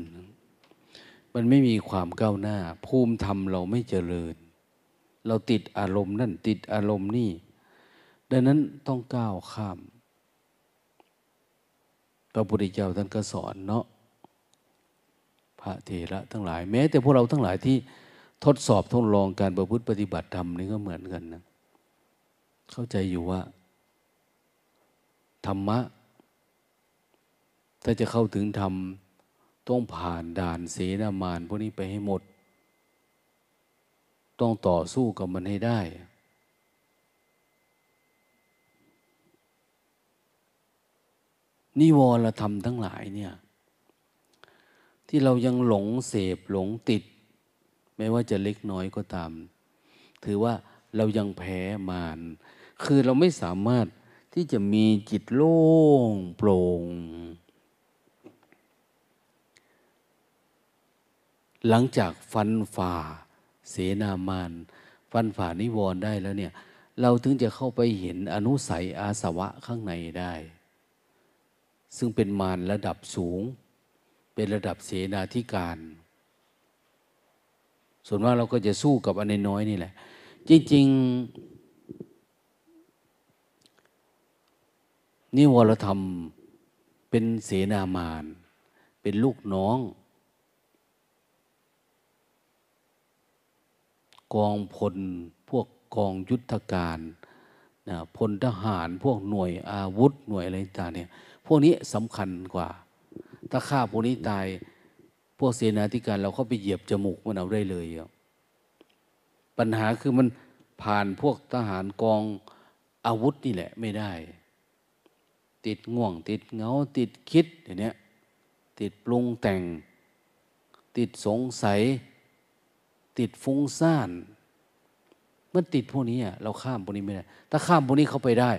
A: มันไม่มีความก้าวหน้า ภูมิธรรมเราไม่เจริญ เราติดอารมณ์นั่นติดอารมณ์นี่ ดังนั้นต้องก้าวข้าม พระพุทธเจ้าท่านก็สอนเนาะ พระเถระทั้งหลาย แม้แต่พวกเราทั้งหลายที่ทดสอบทดลองการประพฤติปฏิบัติธรรมนี่ก็เหมือนกันนะเข้าใจอยู่ว่า ธรรมะ ถ้าจะเข้าถึงธรรม ต้องผ่านด่านเสนามานพวกนี้ไปให้หมด ต้องต่อสู้กับมันให้ได้นิวรธรรมทั้งหลายเนี่ย ที่เรายังหลงเสพหลงติด ไม่ว่าจะเล็กน้อยก็ตาม ถือว่าเรายังแพ้มารคือเราไม่สามารถที่จะมีจิตโล่งโปร่ง หลังจากฟันฝ่า เสนามานฟันฝ่านิวรณ์ได้แล้วเนี่ย เราถึงจะเข้าไปเห็นอนุสัยอาสวะข้างในได้ ซึ่งเป็นมารระดับสูง เป็นระดับเสนาธิการ ส่วนมากเราก็จะสู้กับอันน้อยนี่แหละ จริง ๆ นิวรธรรมเป็นเสนามานเป็นลูกน้อง กองพลพวกกองยุทธการนะพลทหารพวกหน่วยอาวุธหน่วยอะไรต่างเนี่ย พวกนี้สำคัญกว่า ถ้าฆ่าพวกนี้ตาย พวกเสนาธิการเราเข้าไปเหยียบจมูกมันเอาได้เลยปัญหาคือมันผ่านพวกทหารกองอาวุธนี่แหละไม่ได้ ติดง่วง ติดเงาติดคิดอย่างเนี้ยติดปรุงแต่ง ติดสงสัย ติดฟุ้งซ่านมันติดพวกนี้เราข้ามพวกนี้ไม่ได้ถ้าข้ามพวกนี้เขาไปได้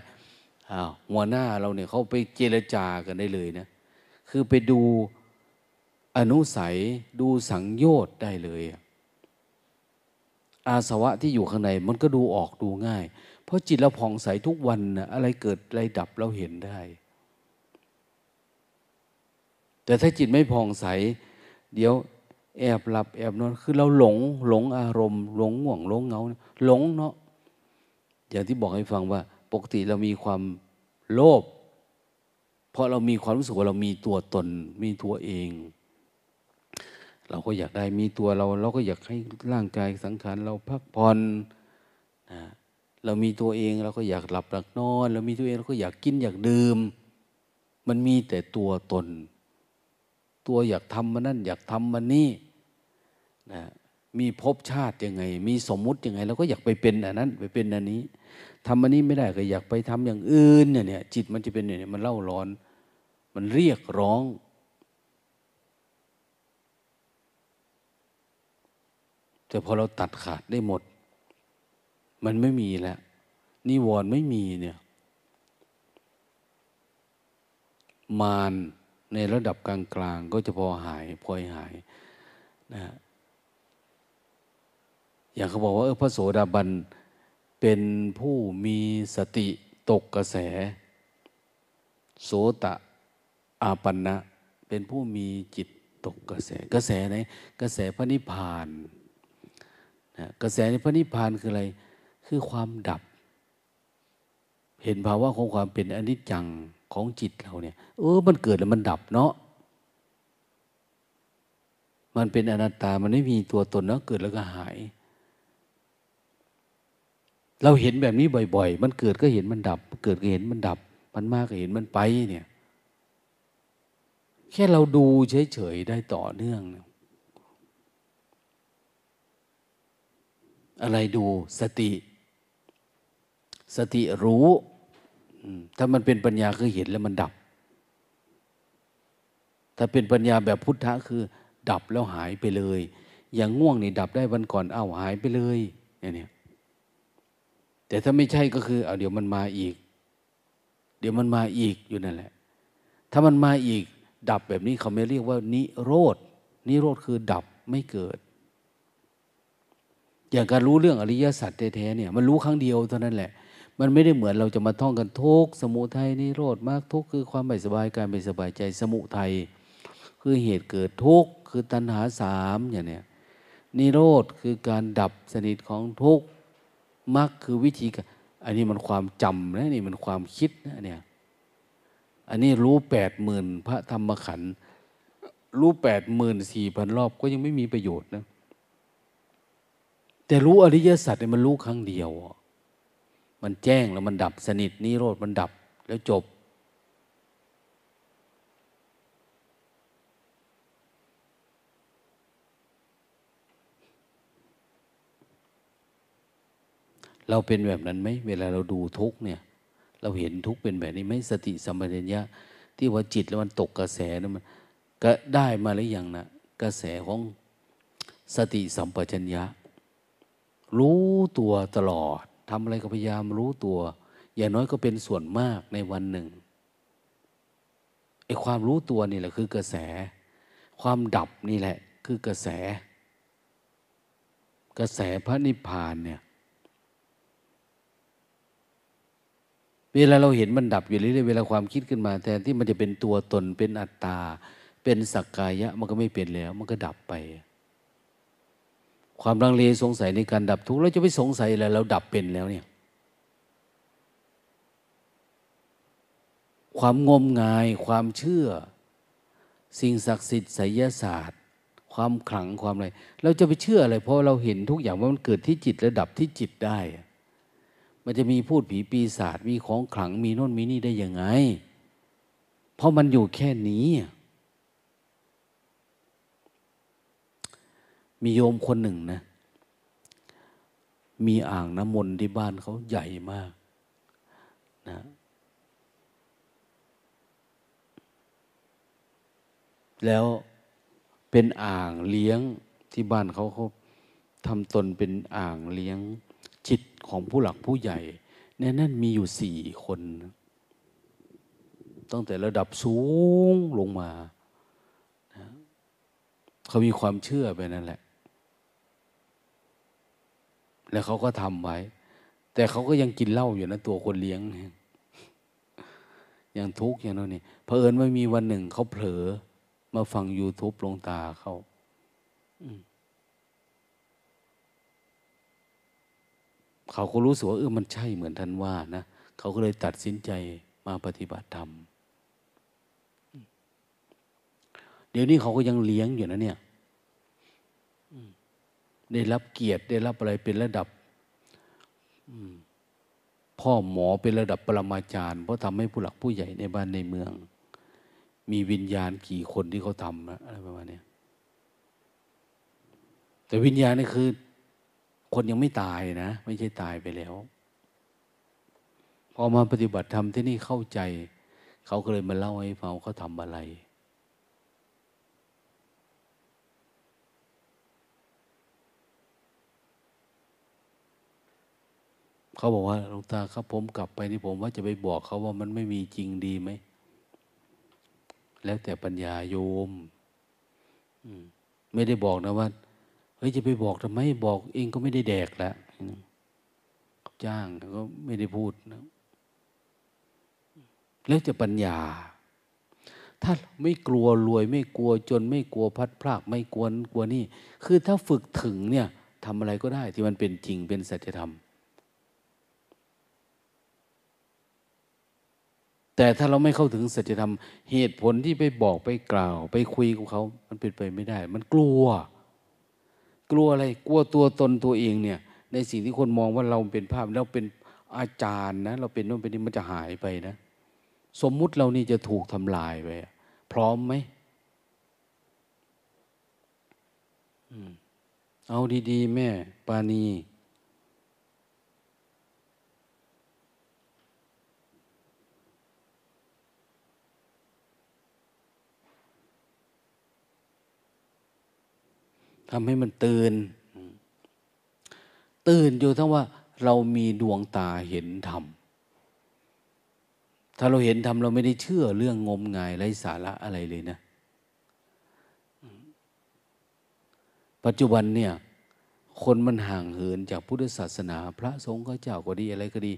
A: หัวหน้าเราเนี่ยเขาไปเจรจากันได้เลยนะ คือไปดูอนุสัยดูสังโยชน์ได้เลย อาสวะที่อยู่ข้างในมันก็ดูออกดูง่าย เพราะจิตเราผ่องใสทุกวันนะอะไรเกิดอะไรดับเราเห็นได้ แต่ถ้าจิตไม่ผ่องใส เดี๋ยวแอบหลับแอบนอนคือเราหลงหลงอารมณ์ หลงห่วงหลงเงา หลงเนาะอย่างที่บอกให้ฟังว่า ปกติเรามีความโลภ พราะเรามีความรู้สึกว่าเรามีตัวตน มีตัวเอง เราก็อยากได้มีตัวเรา เราก็อยากให้ร่างกายสังขารเราพักผ่อนนะเรามีตัวเองเราก็อยากหลับหลักนอนเรามีตัวเองเราก็อยากกินอยากดื่ม มันมีแต่ตัวตน ตัวอยากทำมันนั่นอยากทำมันนี่นะมีภพชาติยังไง มีสมมุติยังไงเราก็อยากไปเป็นอันนั้น ไปเป็นอันนี้ ทำอันนี้ไม่ได้ก็อยากไปทำอย่างอื่นเนี่ย จิตมันจะเป็นเนี่ยมันเล่าร้อน มันเรียกร้อง แต่พอเราตัดขาดได้หมด มันไม่มีแล้วนิวรณ์ไม่มีเนี่ย มารในระดับกลางๆ ก็จะพอหายพลอยหายนะอย่างเขาบอกว่าเออพระโสดาบัน เป็นผู้มีสติตกกระแส โสตะอาปันนะเป็นผู้มีจิตตกกระแสกระแสไหนกระแสพระนิพพานนะกระแสในพระนิพพานคืออะไร คือความดับ เห็นภาวะของความเป็นอนิจจังของจิตเราเนี่ยเออมันเกิดแล้วมันดับเนาะมันเป็นอนัตตามันไม่มีตัวตนเนาะเกิดแล้วก็หาย เราเห็นแบบนี้บ่อย ๆ มันเกิดก็เห็นมันดับ เกิดก็เห็นมันดับ มันมากก็เห็นมันไปเนี่ย แค่เราดูเฉยๆได้ต่อเนื่อง อะไรดูสติ สติรู้ถ้ามันเป็นปัญญาคือเห็นแล้วมันดับ ถ้าเป็นปัญญาแบบพุทธะคือ ดับแล้วหายไปเลย อย่างง่วงนี่ดับได้วันก่อนเอ้าหายไปเลยเนี่ย แต่ถ้าไม่ใช่ก็คือเอาเดี๋ยวมันมาอีก เดี๋ยวมันมาอีกอยู่นั่นแหละ ถ้ามันมาอีก ดับแบบนี้เขาไม่เรียกว่า นิโรธนิโรธคือดับไม่เกิด อย่างการรู้เรื่องอริยสัจแท้ๆเนี่ย มันรู้ครั้งเดียวเท่านั้นแหละ มันไม่ได้เหมือนเราจะมาท่องกันทุกสมุทัยนิโรธมากทุกคือความไม่สบายกายไม่สบายใจสมุทัยคือเหตุเกิดทุกคือตัณหาสามอย่างเนี้ยนิโรธคือการดับสนิทของทุก มรรคคือวิธีการอันนี้มันความจำนะนี่มันความคิดนะเนี่ยอันนี้รู้แปดหมื่นพระธรรมขันธ์รู้แปดหมื่นสี่พันรอบก็ยังไม่มีประโยชน์นะ แต่รู้อริยสัจเนี่ยมันรู้ครั้งเดียว มันแจ้งแล้วมันดับสนิทนิโรธมันดับแล้วจบ เราเป็นแบบนั้นไหมเวลาเราดูทุกเนี่ย เราเห็นทุกเป็นแบบนี้ไหมสติสัมปชัญญะที่ว่าจิตแล้วมันตกกระแสนั่นมันก็ได้มาหรือยังนะกระแสของสติสัมปชัญญะ รู้ตัวตลอดทำอะไรก็พยายามรู้ตัว อย่างน้อยก็เป็นส่วนมากในวันหนึ่งไอ้ความรู้ตัวนี่แหละคือกระแส ความดับนี่แหละคือกระแส กระแสพระนิพพานเนี่ย เวลาเราเห็นมันดับอยู่เรื่อยๆเวลาความคิดขึ้นมาแทนที่มันจะเป็นตัวตนเป็นอัตตา เป็นสักกายะ มันก็ไม่เป็นแล้ว มันก็ดับไป ความรังเลสงสัยในการดับทุกข์เราจะไปสงสัยอะไรเราดับเป็นแล้วเนี่ย ความงมงายความเชื่อ สิ่งศักดิ์สิทธิ์ไสยศาสตร์ ความขลังความอะไร เราจะไปเชื่ออะไร เพราะเราเห็นทุกอย่างว่ามันเกิดที่จิตและดับที่จิตได้ มันจะมีพูดผีปีศาจมีของขลังมีโน่นมีนี่ได้ยังไง เพราะมันอยู่แค่นี้ มีโยมคนหนึ่งนะ มีอ่างน้ำมนต์ที่บ้านเขาใหญ่มากนะแล้วเป็นอ่างเลี้ยงที่บ้านเขาเขาทำตนเป็นอ่างเลี้ยง จิตของผู้หลักผู้ใหญ่ในนั้นมีอยู่สี่คน ตั้งแต่ระดับสูงลงมานะเขามีความเชื่อไปนั่นแหละ แล้วเขาก็ทำไว้ แต่เขาก็ยังกินเหล้าอยู่นะตัวคนเลี้ยง ยังทุกข์อย่างนั้นนี่เผอิญไม่มีวันหนึ่งเขาเผลอมาฟัง YouTube ลงตาเขาอืม เขาก็รู้สึกว่าเออมันใช่เหมือนท่านว่านะเขาก็เลยตัดสินใจมาปฏิบัติธรรมเดี๋ยวนี้เขาก็ยังเลี้ยงอยู่นะเนี่ยได้รับเกียรติได้รับอะไรเป็นระดับพ่อหมอเป็นระดับปรมาจารย์ เพราะทำให้ผู้หลักผู้ใหญ่ในบ้านในเมือง มีวิญญาณกี่คนที่เขาทำนะอะไรประมาณนี้แต่วิญญาณนี่คือ คนยังไม่ตายนะ ไม่ใช่ตายไปแล้ว พอมาปฏิบัติธรรมที่นี่เข้าใจ เขาก็เลยมาเล่าให้ฟังเขาทำอะไร เขาบอกว่าหลวงตาครับผมกลับไปนี่ผมว่าจะไปบอกเขาว่ามันไม่มีจริงดีไหม แล้วแต่ปัญญาโยมไม่ได้บอกนะว่า ฮ้ยจะไปบอกทำไมบอกเองก็ไม่ได้แดกแล้วจ้างก็ไม่ได้พูดนะแล้วจะปัญญา ถ้าไม่กลัวรวย ไม่กลัวจนไม่กลัวพัดพลากไม่กลัวกลัวนี่ คือถ้าฝึกถึงเนี่ยทำอะไรก็ได้ที่มันเป็นจริงเป็นสัจธรรม แต่ถ้าเราไม่เข้าถึงสัจธรรม เหตุผลที่ไปบอกไปกล่าว ไปคุยกับเขา มันเป็นไปไม่ได้ มันกลัว กลัวอะไรกลัวตัวตนตัวเองเนี่ย ในสิ่งที่คนมองว่าเราเป็นภาพแล้วเป็นอาจารย์นะ เราเป็นโน่นเป็นนี่มันจะหายไปนะ สมมุติเรานี่จะถูกทำลายไปพร้อมไหมเอาดีๆ แม่ ปานี ทำให้มันตื่น ตื่นอยู่ทั้งว่าเรามีดวงตาเห็นธรรม ถ้าเราเห็นธรรมเราไม่ได้เชื่อเรื่องงมงายไร้สาระอะไรเลยนะ ปัจจุบันเนี่ย คนมันห่างเหินจากพุทธศาสนา พระสงฆ์ก็เจ้าก็ดีอะไรก็ดี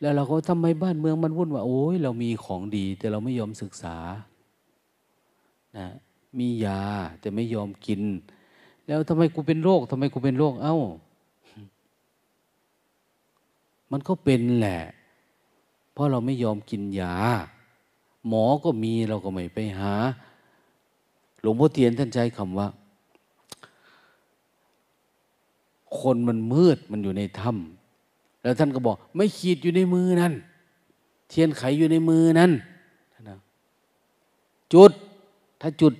A: แล้วเราก็ทำไมบ้านเมืองมันวุ่นว่าโอ้ยเรามีของดี แต่เราไม่ยอมศึกษานะมียาแต่ไม่ยอมกิน แล้วทำไมกูเป็นโรคทำไมกูเป็นโรค เอ้า มันก็เป็นแหละ เพราะเราไม่ยอมกินยา หมอก็มีเราก็ไม่ไปหา หลวงพ่อเทียนท่านใช้คำว่า คนมันมืดมันอยู่ในถ้ำแล้วท่านก็บอก ไม่ขีดอยู่ในมือนั่น เทียนไขอยู่ในมือนั่นจุด ถ้าจุด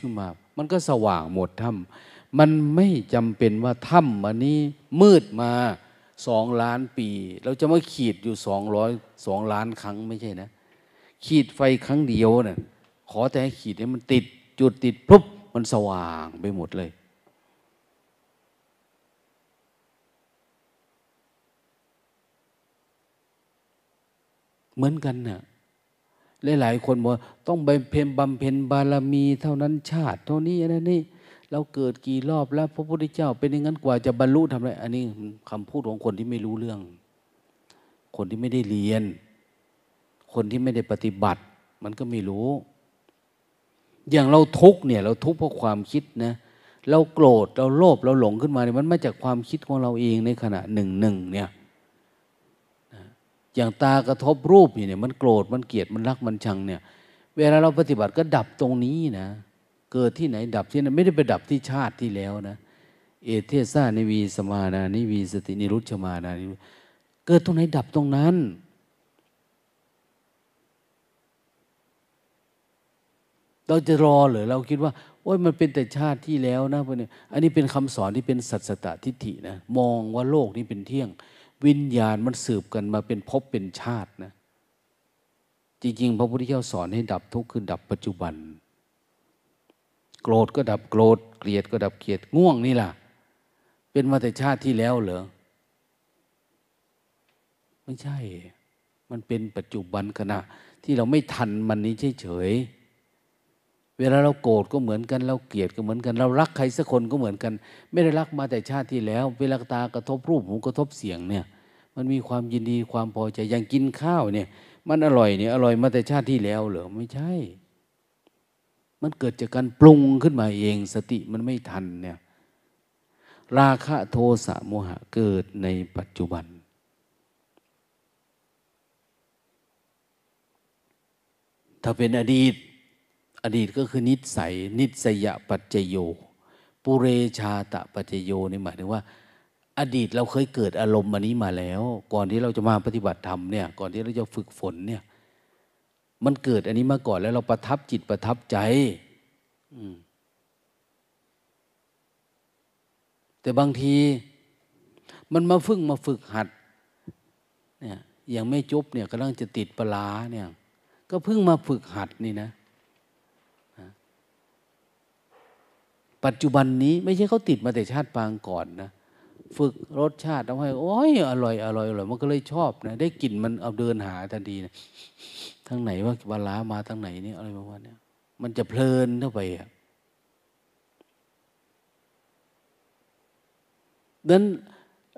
A: ขึ้นมา มันก็สว่างหมดถ้ำมันไม่จำเป็นว่าถ้ำมันนี้มืดมาสองล้านปี เราจะมาขีดอยู่สองร้อยสองล้านครั้งไม่ใช่นะ ขีดไฟครั้งเดียวนะ่ะขอแต่ให้ขีดให้มันติดจุดติดปุ๊บมันสว่างไปหมดเลย เหมือนกันนะ่ะ หลายๆคนบอกต้องบำเพ็ญบำเพ็ญบารมีเท่านั้นชาติ เท่านี้อันนี้เราเกิดกี่รอบแล้ว พระพุทธเจ้า เป็นอย่างนั้นกว่าจะบรรลุทำไรอันนี้คำพูดของคนที่ไม่รู้เรื่อง คนที่ไม่ได้เรียน คนที่ไม่ได้ปฏิบัติ มันก็ไม่รู้ อย่างเราทุกเนี่ย เราทุกเพราะความคิดนะเราโกรธเราโลภเราหลงขึ้นมาเนี่ยมันมาจากความคิดของเราเองในขณะหนึ่งหนึ่งเนี่ย อย่างตากระทบรูปเนี่ยมันโกรธมันเกลียดมันรักมันชังเนี่ย เวลาเราปฏิบัติก็ดับตรงนี้นะ เกิดที่ไหนดับที่นั่นไม่ได้ไปดับที่ชาติที่แล้วนะ เอตเถสานิวิสมานานิวิสตินิรุชฌมานานิเกิดตรงไหนดับตรงนั้น เราจะรอหรือเราคิดว่าโอ้ยมันเป็นแต่ชาติที่แล้วนะพวกนี้อันนี้เป็นคำสอนที่เป็นสัสสตทิฏฐินะมองว่าโลกนี้เป็นเที่ยง วิญญาณมันสืบกันมาเป็นภพเป็นชาตินะ จริง ๆ พระพุทธเจ้าสอนให้ดับทุกข์คือดับปัจจุบัน โกรธก็ดับโกรธ เกลียดก็ดับเกลียดง่วงนี่ล่ะ เป็นมาแต่ชาติที่แล้วเหรอไม่ใช่ มันเป็นปัจจุบันขณะที่เราไม่ทันมันนี้เฉยๆ เวลาเราโกรธก็เหมือนกัน เราเกลียดก็เหมือนกัน เรารักใครสักคนก็เหมือนกัน ไม่ได้รักมาแต่ชาติที่แล้ว เวลาตากระทบรูปหูกระทบเสียงเนี่ย มันมีความยินดีความพอใจอย่างกินข้าวเนี่ย มันอร่อยเนี่ยอร่อยมาแต่ชาติที่แล้วเหรอไม่ใช่ มันเกิดจากการปรุงขึ้นมาเองสติมันไม่ทันเนี่ยราคะโทสะโมหะเกิดในปัจจุบัน ถ้าเป็นอดีต ดีตก็คือนิสัย นิสยปัจจโย ปุเรชาตะปัจจโยนี่หมายถึงว่า อดีตเราเคยเกิดอารมณ์อันนี้มาแล้ว ก่อนที่เราจะมาปฏิบัติธรรมเนี่ย ก่อนที่เราจะฝึกฝนเนี่ย มันเกิดอันนี้มาก่อนแล้วเราประทับจิตประทับใจแต่บางที มันมาฝึกมาฝึกหัด เนี่ยอย่างไม่จบเนี่ยกำลังจะติดปลาเนี่ย ก็เพิ่งมาฝึกหัดนี่นะ ปัจจุบันนี้ไม่ใช่เขาติดมาแต่ชาติปางก่อนนะฝึกรสชาติเอาให้โอ้ยอร่อยอร่อยอร่อยมันก็เลยชอบนะได้กลิ่นมันเอาเดินหาทันทีนะทั้งไหนว่าเวลามาทั้งไหนนี่อะไรประมาณนี้มันจะเพลินเข้าไปอะดังนั้น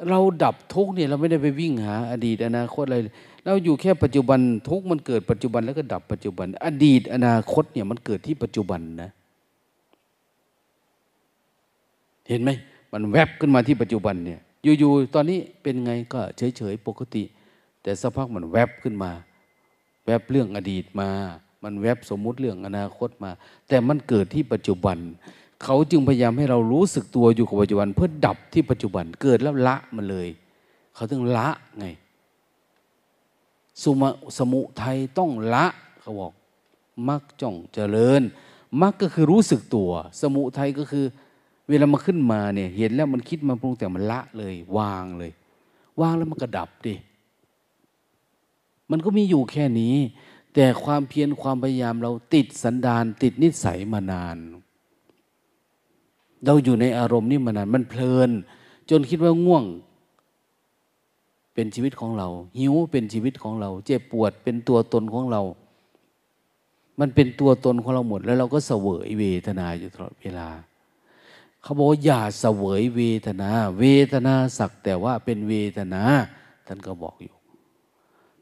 A: เราดับทุกเนี่ยเราไม่ได้ไปวิ่งหา อดีตอนาคตอะไรเราอยู่แค่ปัจจุบันทุกมันเกิดปัจจุบันแล้วก็ดับปัจจุบัน อดีตอนาคตเนี่ยมันเกิดที่ปัจจุบันนะ เห็นไหมมันแวบขึ้นมาที่ปัจจุบันเนี่ย อยู่ๆตอนนี้เป็นไงก็เฉยๆปกติ แต่สักพักมันแวบขึ้นมา แวบเรื่องอดีตมา มันแวบสมมุติเรื่องอนาคตมา แต่มันเกิดที่ปัจจุบัน เขาจึงพยายามให้เรารู้สึกตัวอยู่กับปัจจุบัน เพื่อดับที่ปัจจุบันเกิดแล้วละมันเลย เขาถึงละไงสุมาสมุทัยต้องละเขาบอกมักจ้องเจริญ มักก็คือรู้สึกตัว สมุทัยก็คือ เวลามาขึ้นมาเนี่ย เห็นแล้วมันคิดมาปรุงแต่มันละเลย วางเลย วางแล้วมันก็ดับดิมันก็มีอยู่แค่นี้ แต่ความเพียรความพยายามเราติดสันดานติดนิสัยมานาน เราอยู่ในอารมณ์นี่มานาน มันเพลิน จนคิดว่าง่วง เป็นชีวิตของเรา หิวเป็นชีวิตของเรา เจ็บปวดเป็นตัวตนของเรา มันเป็นตัวตนของเราหมด แล้วเราก็เสวยเวทนาอยู่ตลอดเวลา เขาบอกอย่าเสวยเวทนา เวทนาสักแต่ว่าเป็นเวทนา ท่านก็บอกอยู่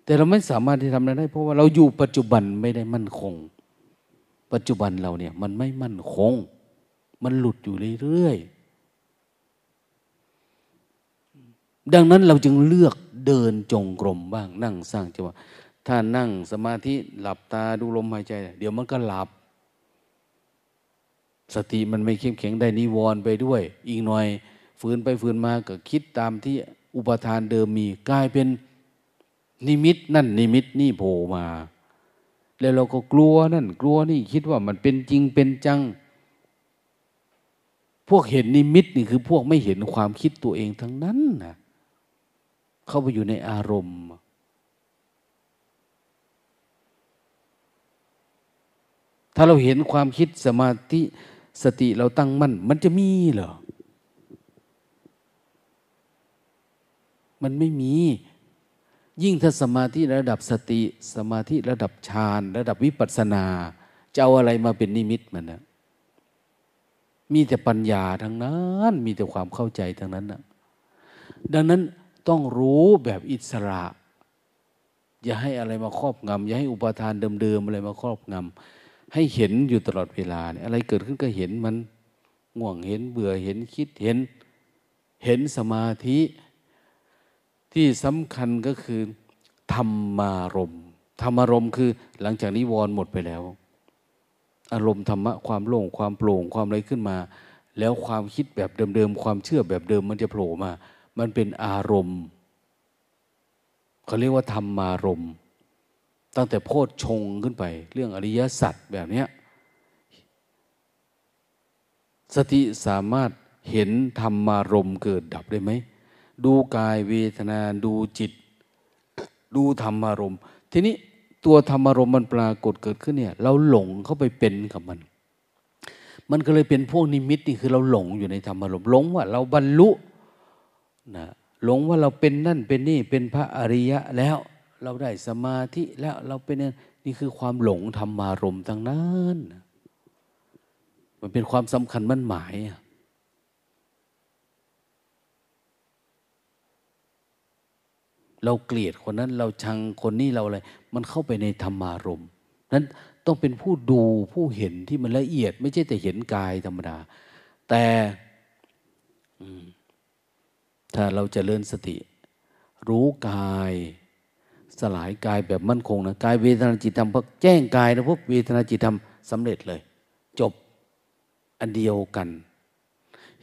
A: แต่เราไม่สามารถที่ทำได้ เพราะว่าเราอยู่ปัจจุบันไม่ได้มั่นคง ปัจจุบันเราเนี่ย มันไม่มั่นคง มันหลุดอยู่เรื่อยๆดังนั้นเราจึงเลือกเดินจงกรมบ้างนั่งสร้างจังหวะถ้านั่งสมาธิหลับตาดูลมหายใจ เดี๋ยวมันก็หลับ สติมันไม่เข้มแข็งได้นิวรณ์ไปด้วย อีกหน่อยฝืนไปฝืนมาก็คิดตามที่อุปทานเดิมมีกลายเป็นนิมิตนั่นนิมิตนี่โผล่มา แล้วเราก็กลัวนั่นกลัวนี่คิดว่ามันเป็นจริงเป็นจัง พวกเห็นนิมิตนี่คือพวกไม่เห็นความคิดตัวเองทั้งนั้นนะเข้าไปอยู่ในอารมณ์ถ้าเราเห็นความคิดสมาธิ สติเราตั้งมั่น มันจะมีเหรอ มันไม่มี ยิ่งถ้าสมาธิระดับสติ สมาธิระดับฌาน ระดับวิปัสสนา จะเอาอะไรมาเป็นนิมิตมันนะมีแต่ปัญญาทั้งนั้น มีแต่ความเข้าใจทั้งนั้นนะดังนั้นต้องรู้แบบอิสระ อย่าให้อะไรมาครอบงำอย่าให้อุปทานเดิมๆอะไรมาครอบงำ ให้เห็นอยู่ตลอดเวลาเนี่ยอะไรเกิดขึ้นก็เห็นมันง่วงเห็นเบื่อเห็นคิดเห็น เห็นสมาธิที่สำคัญก็คือธรรมารมธรรมารมคือหลังจากนิวรณ์หมดไปแล้ว อารมณ์ธรรมะความโล่งความโปร่งความอะไรขึ้นมา แล้วความคิดแบบเดิมๆความเชื่อแบบเดิมมันจะโผล่มา มันเป็นอารมณ์เขาเรียกว่าธรรมารมณ์ ตั้งแต่โพชฌงขึ้นไป เรื่องอริยสัจแบบนี้สติสามารถเห็นธรรมารมเกิดดับได้ไหม ดูกายเวทนาดูจิต ดูธรรมารมทีนี้ตัวธรรมารมมันปรากฏเกิดขึ้นเนี่ย เราหลงเข้าไปเป็นกับมัน มันก็เลยเป็นพวกนิมิตนี่คือเราหลงอยู่ในธรรมารมหลงว่าเราบรรลุนะหลงว่าเราเป็นนั่นเป็นนี่เป็นพระอริยะแล้ว เราได้สมาธิแล้วเราเป็นนี่คือความหลงธรรมารมทั้งนั้น มันเป็นความสำคัญมั่นหมายเราเกลียดคนนั้นเราชังคนนี้เราอะไร มันเข้าไปในธรรมารมนั้นต้องเป็นผู้ดูผู้เห็นที่มันละเอียด ไม่ใช่แต่เห็นกายธรรมดา แต่ถ้าเราจะเริญสติ รู้กาย สลายกายแบบมั่นคงนะกายเวทนาจิตธรรมพอแจ้งกายนะพวกเวทนาจิตธรรมสำเร็จเลย จบอันเดียวกัน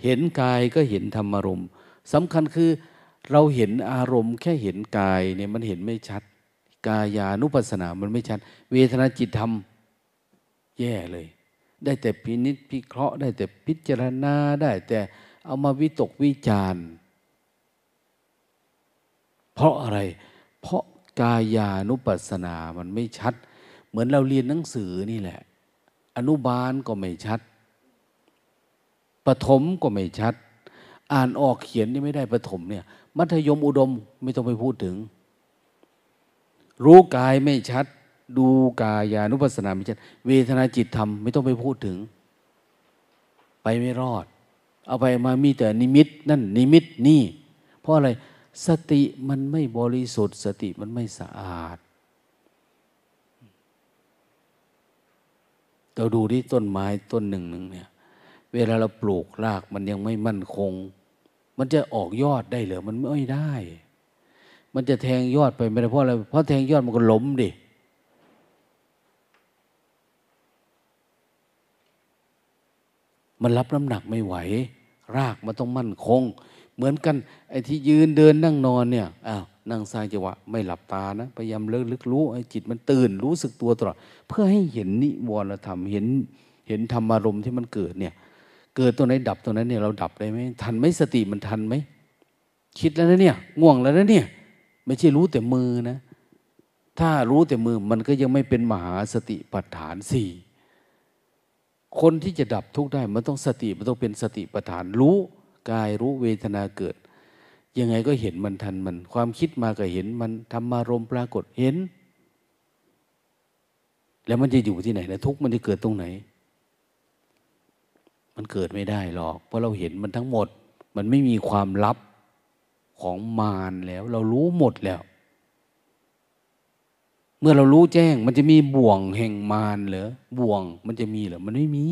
A: เห็นกายก็เห็นธรรมารมณ์สำคัญคือเราเห็นอารมณ์แค่เห็นกายเนี่ยมันเห็นไม่ชัด กายานุปัสสนามันไม่ชัด เวทนาจิตธรรมแย่เลย ได้แต่พินิษพิเคราะห์ได้แต่พิจารณาได้แต่เอามาวิตกวิจารณ์เพราะอะไร เพราะ กายานุปัสสนามันไม่ชัด เหมือนเราเรียนหนังสือนี่แหละ อนุบาลก็ไม่ชัดปฐมก็ไม่ชัด อ่านออกเขียนนี่ไม่ได้ปฐมเนี่ย มัธยมอุดมไม่ต้องไปพูดถึง รู้กายไม่ชัด ดูกายานุปัสสนาไม่ชัด เวทนาจิตธรรมไม่ต้องไปพูดถึง ไปไม่รอด เอาไปมามีแต่นิมิต นั่นนิมิตนี่ เพราะอะไร สติมันไม่บริสุทธิ์ สติมันไม่สะอาด เราดูที่ต้นไม้ต้นหนึ่งหนึ่งเนี่ย เวลาเราปลูกรากมันยังไม่มั่นคง มันจะออกยอดได้หรือมันไม่ได้ มันจะแทงยอดไปไม่ได้เพราะอะไรเพราะแทงยอดมันก็ล้มดิมันรับน้ำหนักไม่ไหว รากมันต้องมั่นคง เหมือนกันไอ้ที่ยืนเดินนั่งนอนเนี่ยอ้าวนั่งสร้างจังหวะไม่หลับตานะพยายามเลิกลึกรู้ไอ้จิตมันตื่นรู้สึกตัวตลอดเพื่อให้เห็นนิวรธรรมเห็นเห็นธรรมารมที่มันเกิดเนี่ย เกิดตัวไหนดับตัวนั้นเนี่ยเราดับได้ไหมทันไหมสติมันทันไหมคิดแล้วนะเนี่ยง่วงแล้วนะเนี่ย ไม่ใช่รู้แต่มือนะ ถ้ารู้แต่มือมันก็ยังไม่เป็นมหาสติปัฏฐานสี่คนที่จะดับทุกได้มันต้องสติมันต้องเป็นสติปัฏฐานรู้ กายรู้เวทนาเกิด ยังไงก็เห็นมันทันมัน ความคิดมาก็เห็นมันธรรมารมปรากฏเห็น แล้วมันจะอยู่ที่ไหนนะทุกมันจะเกิดตรงไหน มันเกิดไม่ได้หรอก เพราะเราเห็นมันทั้งหมด มันไม่มีความลับของมารแล้ว เรารู้หมดแล้ว เมื่อเรารู้แจ้ง มันจะมีบ่วงแห่งมารเหรอบ่วงมันจะมีเหรอมันไม่มี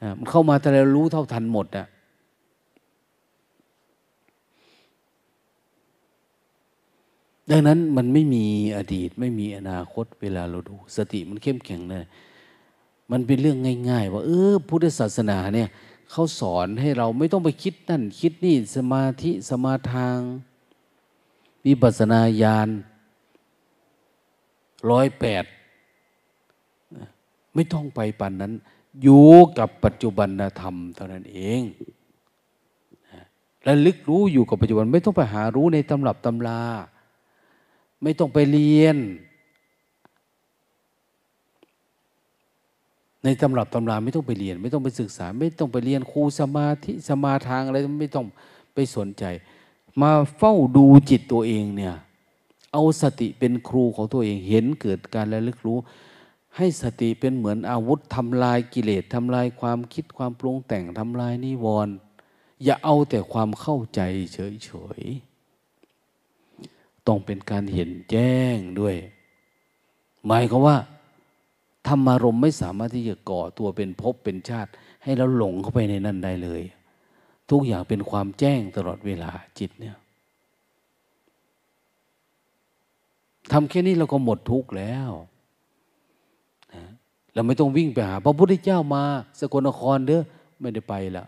A: นะมันเข้ามาแต่เรารู้เท่าทันหมดอะ ดังนั้นมันไม่มีอดีต ไม่มีอนาคตเวลาเราดู สติมันเข้มแข็งเลยมันเป็นเรื่องง่าย ๆ ว่าเออพุทธศาสนาเนี่ยเขาสอนให้เราไม่ต้องไปคิดนั่นคิดนี่สมาธิสมาทางวิปัสนาญาณร้อยแปดไม่ต้องไปปันนั้น อยู่กับปัจจุบันธรรมเท่านั้นเองและลึกรู้อยู่กับปัจจุบัน ไม่ต้องไปหารู้ในตำรับตำรา ไม่ต้องไปเรียน ในตำรับตำราไม่ต้องไปเรียน ไม่ต้องไปศึกษา ไม่ต้องไปเรียนครูสมาธิสมาทางอะไรไม่ต้องไปสนใจ มาเฝ้าดูจิตตัวเองเนี่ยเอาสติเป็นครูของตัวเองเห็นเกิดการระลึกรู้ ให้สติเป็นเหมือนอาวุธทำลายกิเลสทำลายความคิดความปรุงแต่งทำลายนิวรณ์อย่าเอาแต่ความเข้าใจเฉยๆ ต้องเป็นการเห็นแจ้งด้วย หมายความว่าธรรมารมไม่สามารถที่จะก่อตัวเป็นภพเป็นชาติ ให้เราหลงเข้าไปในนั้นได้เลย ทุกอย่างเป็นความแจ้งตลอดเวลาจิตเนี่ยทำแค่นี้เราก็หมดทุกข์แล้วนะเราไม่ต้องวิ่งไปหา พระพุทธเจ้ามา สกลนครเด้อไม่ได้ไปละ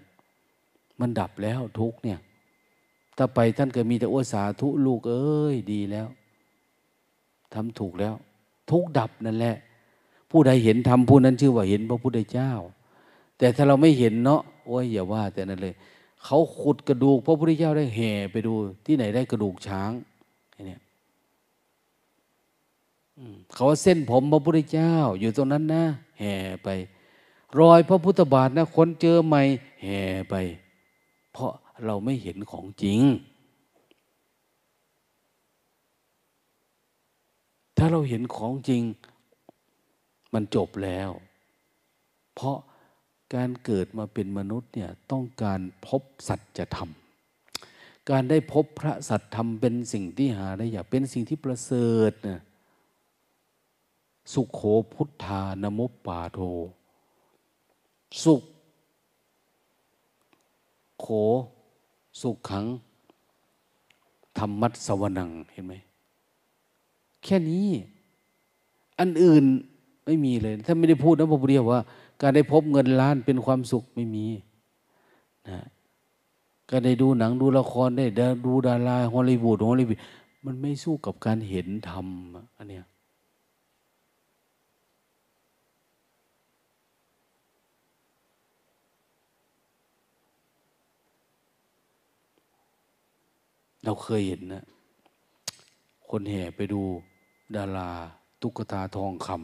A: มันดับแล้วทุกเนี่ย ถ้าไปท่านก็มีแต่โอสาทุลูกเอ้ยดีแล้วทำถูกแล้ว ทุกดับนั่นแหละ ผู้ใดเห็นทำผู้นั้นชื่อว่าเห็นพระพุทธเจ้า แต่ถ้าเราไม่เห็นเนาะโอ้ยอย่าว่า แต่นั้นเลย เขาขุดกระดูก พระพุทธเจ้าได้แห่ไปดู ที่ไหนได้กระดูกช้างเนี่ยเขาว่าเส้นผมพระพุทธเจ้า อยู่ตรงนั้นนะแห่ไป รอยพระพุทธบาทนะคนเจอใหม่แห่ไป เพราะ เราไม่เห็นของจริง ถ้าเราเห็นของจริง มันจบแล้ว เพราะการเกิดมาเป็นมนุษย์เนี่ยต้องการพบสัจธรรม การได้พบพระสัจธรรมเป็นสิ่งที่หาได้อยากเป็นสิ่งที่ประเสริฐนะสุขโขพุทธานมปปาโท สุขโข สุขขังธรรมัตสวนังเห็นไหมแค่นี้ อันอื่นไม่มีเลย ถ้าไม่ได้พูดนะพระพุทธเจ้าว่า การได้พบเงินล้านเป็นความสุขไม่มีนะก็ได้ดูหนังดูละครได้ดูดาราฮอลลีวูดฮอลลีวูดมันไม่สู้กับการเห็นธรรมอันเนี้ย เราเคยเห็นนะคนแห่ไปดูดาราตุ๊กตาทองคำ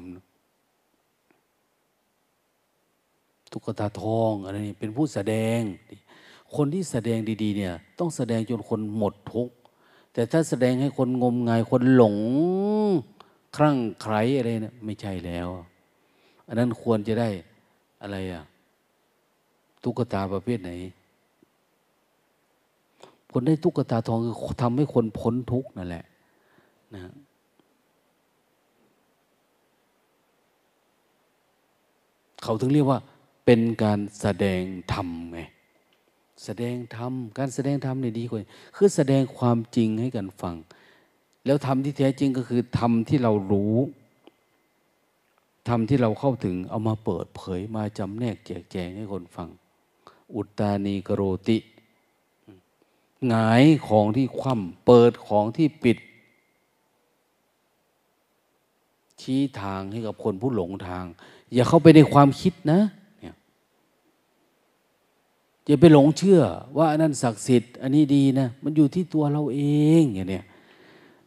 A: ตุ๊กตาทองอะไรนี่เป็นผู้แสดง คนที่แสดงดีๆเนี่ย ต้องแสดงจนคนหมดทุกแต่ถ้าแสดงให้คนงมงายคนหลงครั่งใครอะไรเนะี่ยไม่ใช่แล้ว อันนั้นควรจะได้อะไรอะตุ๊กตาประเภทไหน คนได้ตุ๊กตาทองคือทำให้คนพ้นทุกข์นั่นแหละนะเขาถึงเรียกว่าเป็นการแสดงธรรมไงแสดงธรรมการแสดงธรรมเนี่ยดีกว่าคือแสดงความจริงให้กันฟัง แล้วธรรมที่แท้จริงก็คือธรรมที่เรารู้ธรรมที่เราเข้าถึงเอามาเปิดเผยมาจำแนกแจกแจงให้คนฟัง อุตตานีกโรติ หงายของที่คว่ำเปิดของที่ปิด ชี้ทางให้กับคนผู้หลงทาง อย่าเข้าไปในความคิดนะอย่าไปหลงเชื่อ ว่าอันนั้นศักดิ์สิทธิ์อันนี้ดีนะมันอยู่ที่ตัวเราเองอย่างเนี้ย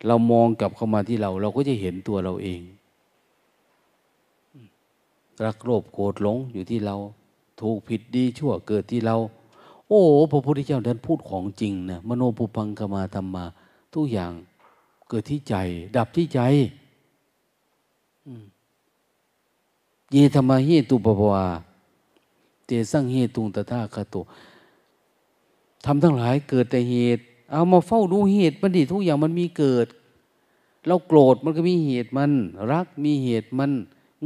A: เรามองกลับเข้ามาที่เรา เราก็จะเห็นตัวเราเอง รักโลภโกรธหลงอยู่ที่เรา ถูกผิดดีชั่วเกิดที่เรา โอ้พระพุทธเจ้าท่านพูดของจริงนะมโนปุพังกมาธรรมา ทุกอย่างเกิดที่ใจ ดับที่ใจเยธรรมเหตุปปวาเตสังเหตุงตถาคตุทำทั้งหลายเกิดแต่เหตุ เอามาเฝ้าดูเหตุมันดิทุกอย่างมันมีเกิด เราโกรธมันก็มีเหตุมัน รักมีเหตุมัน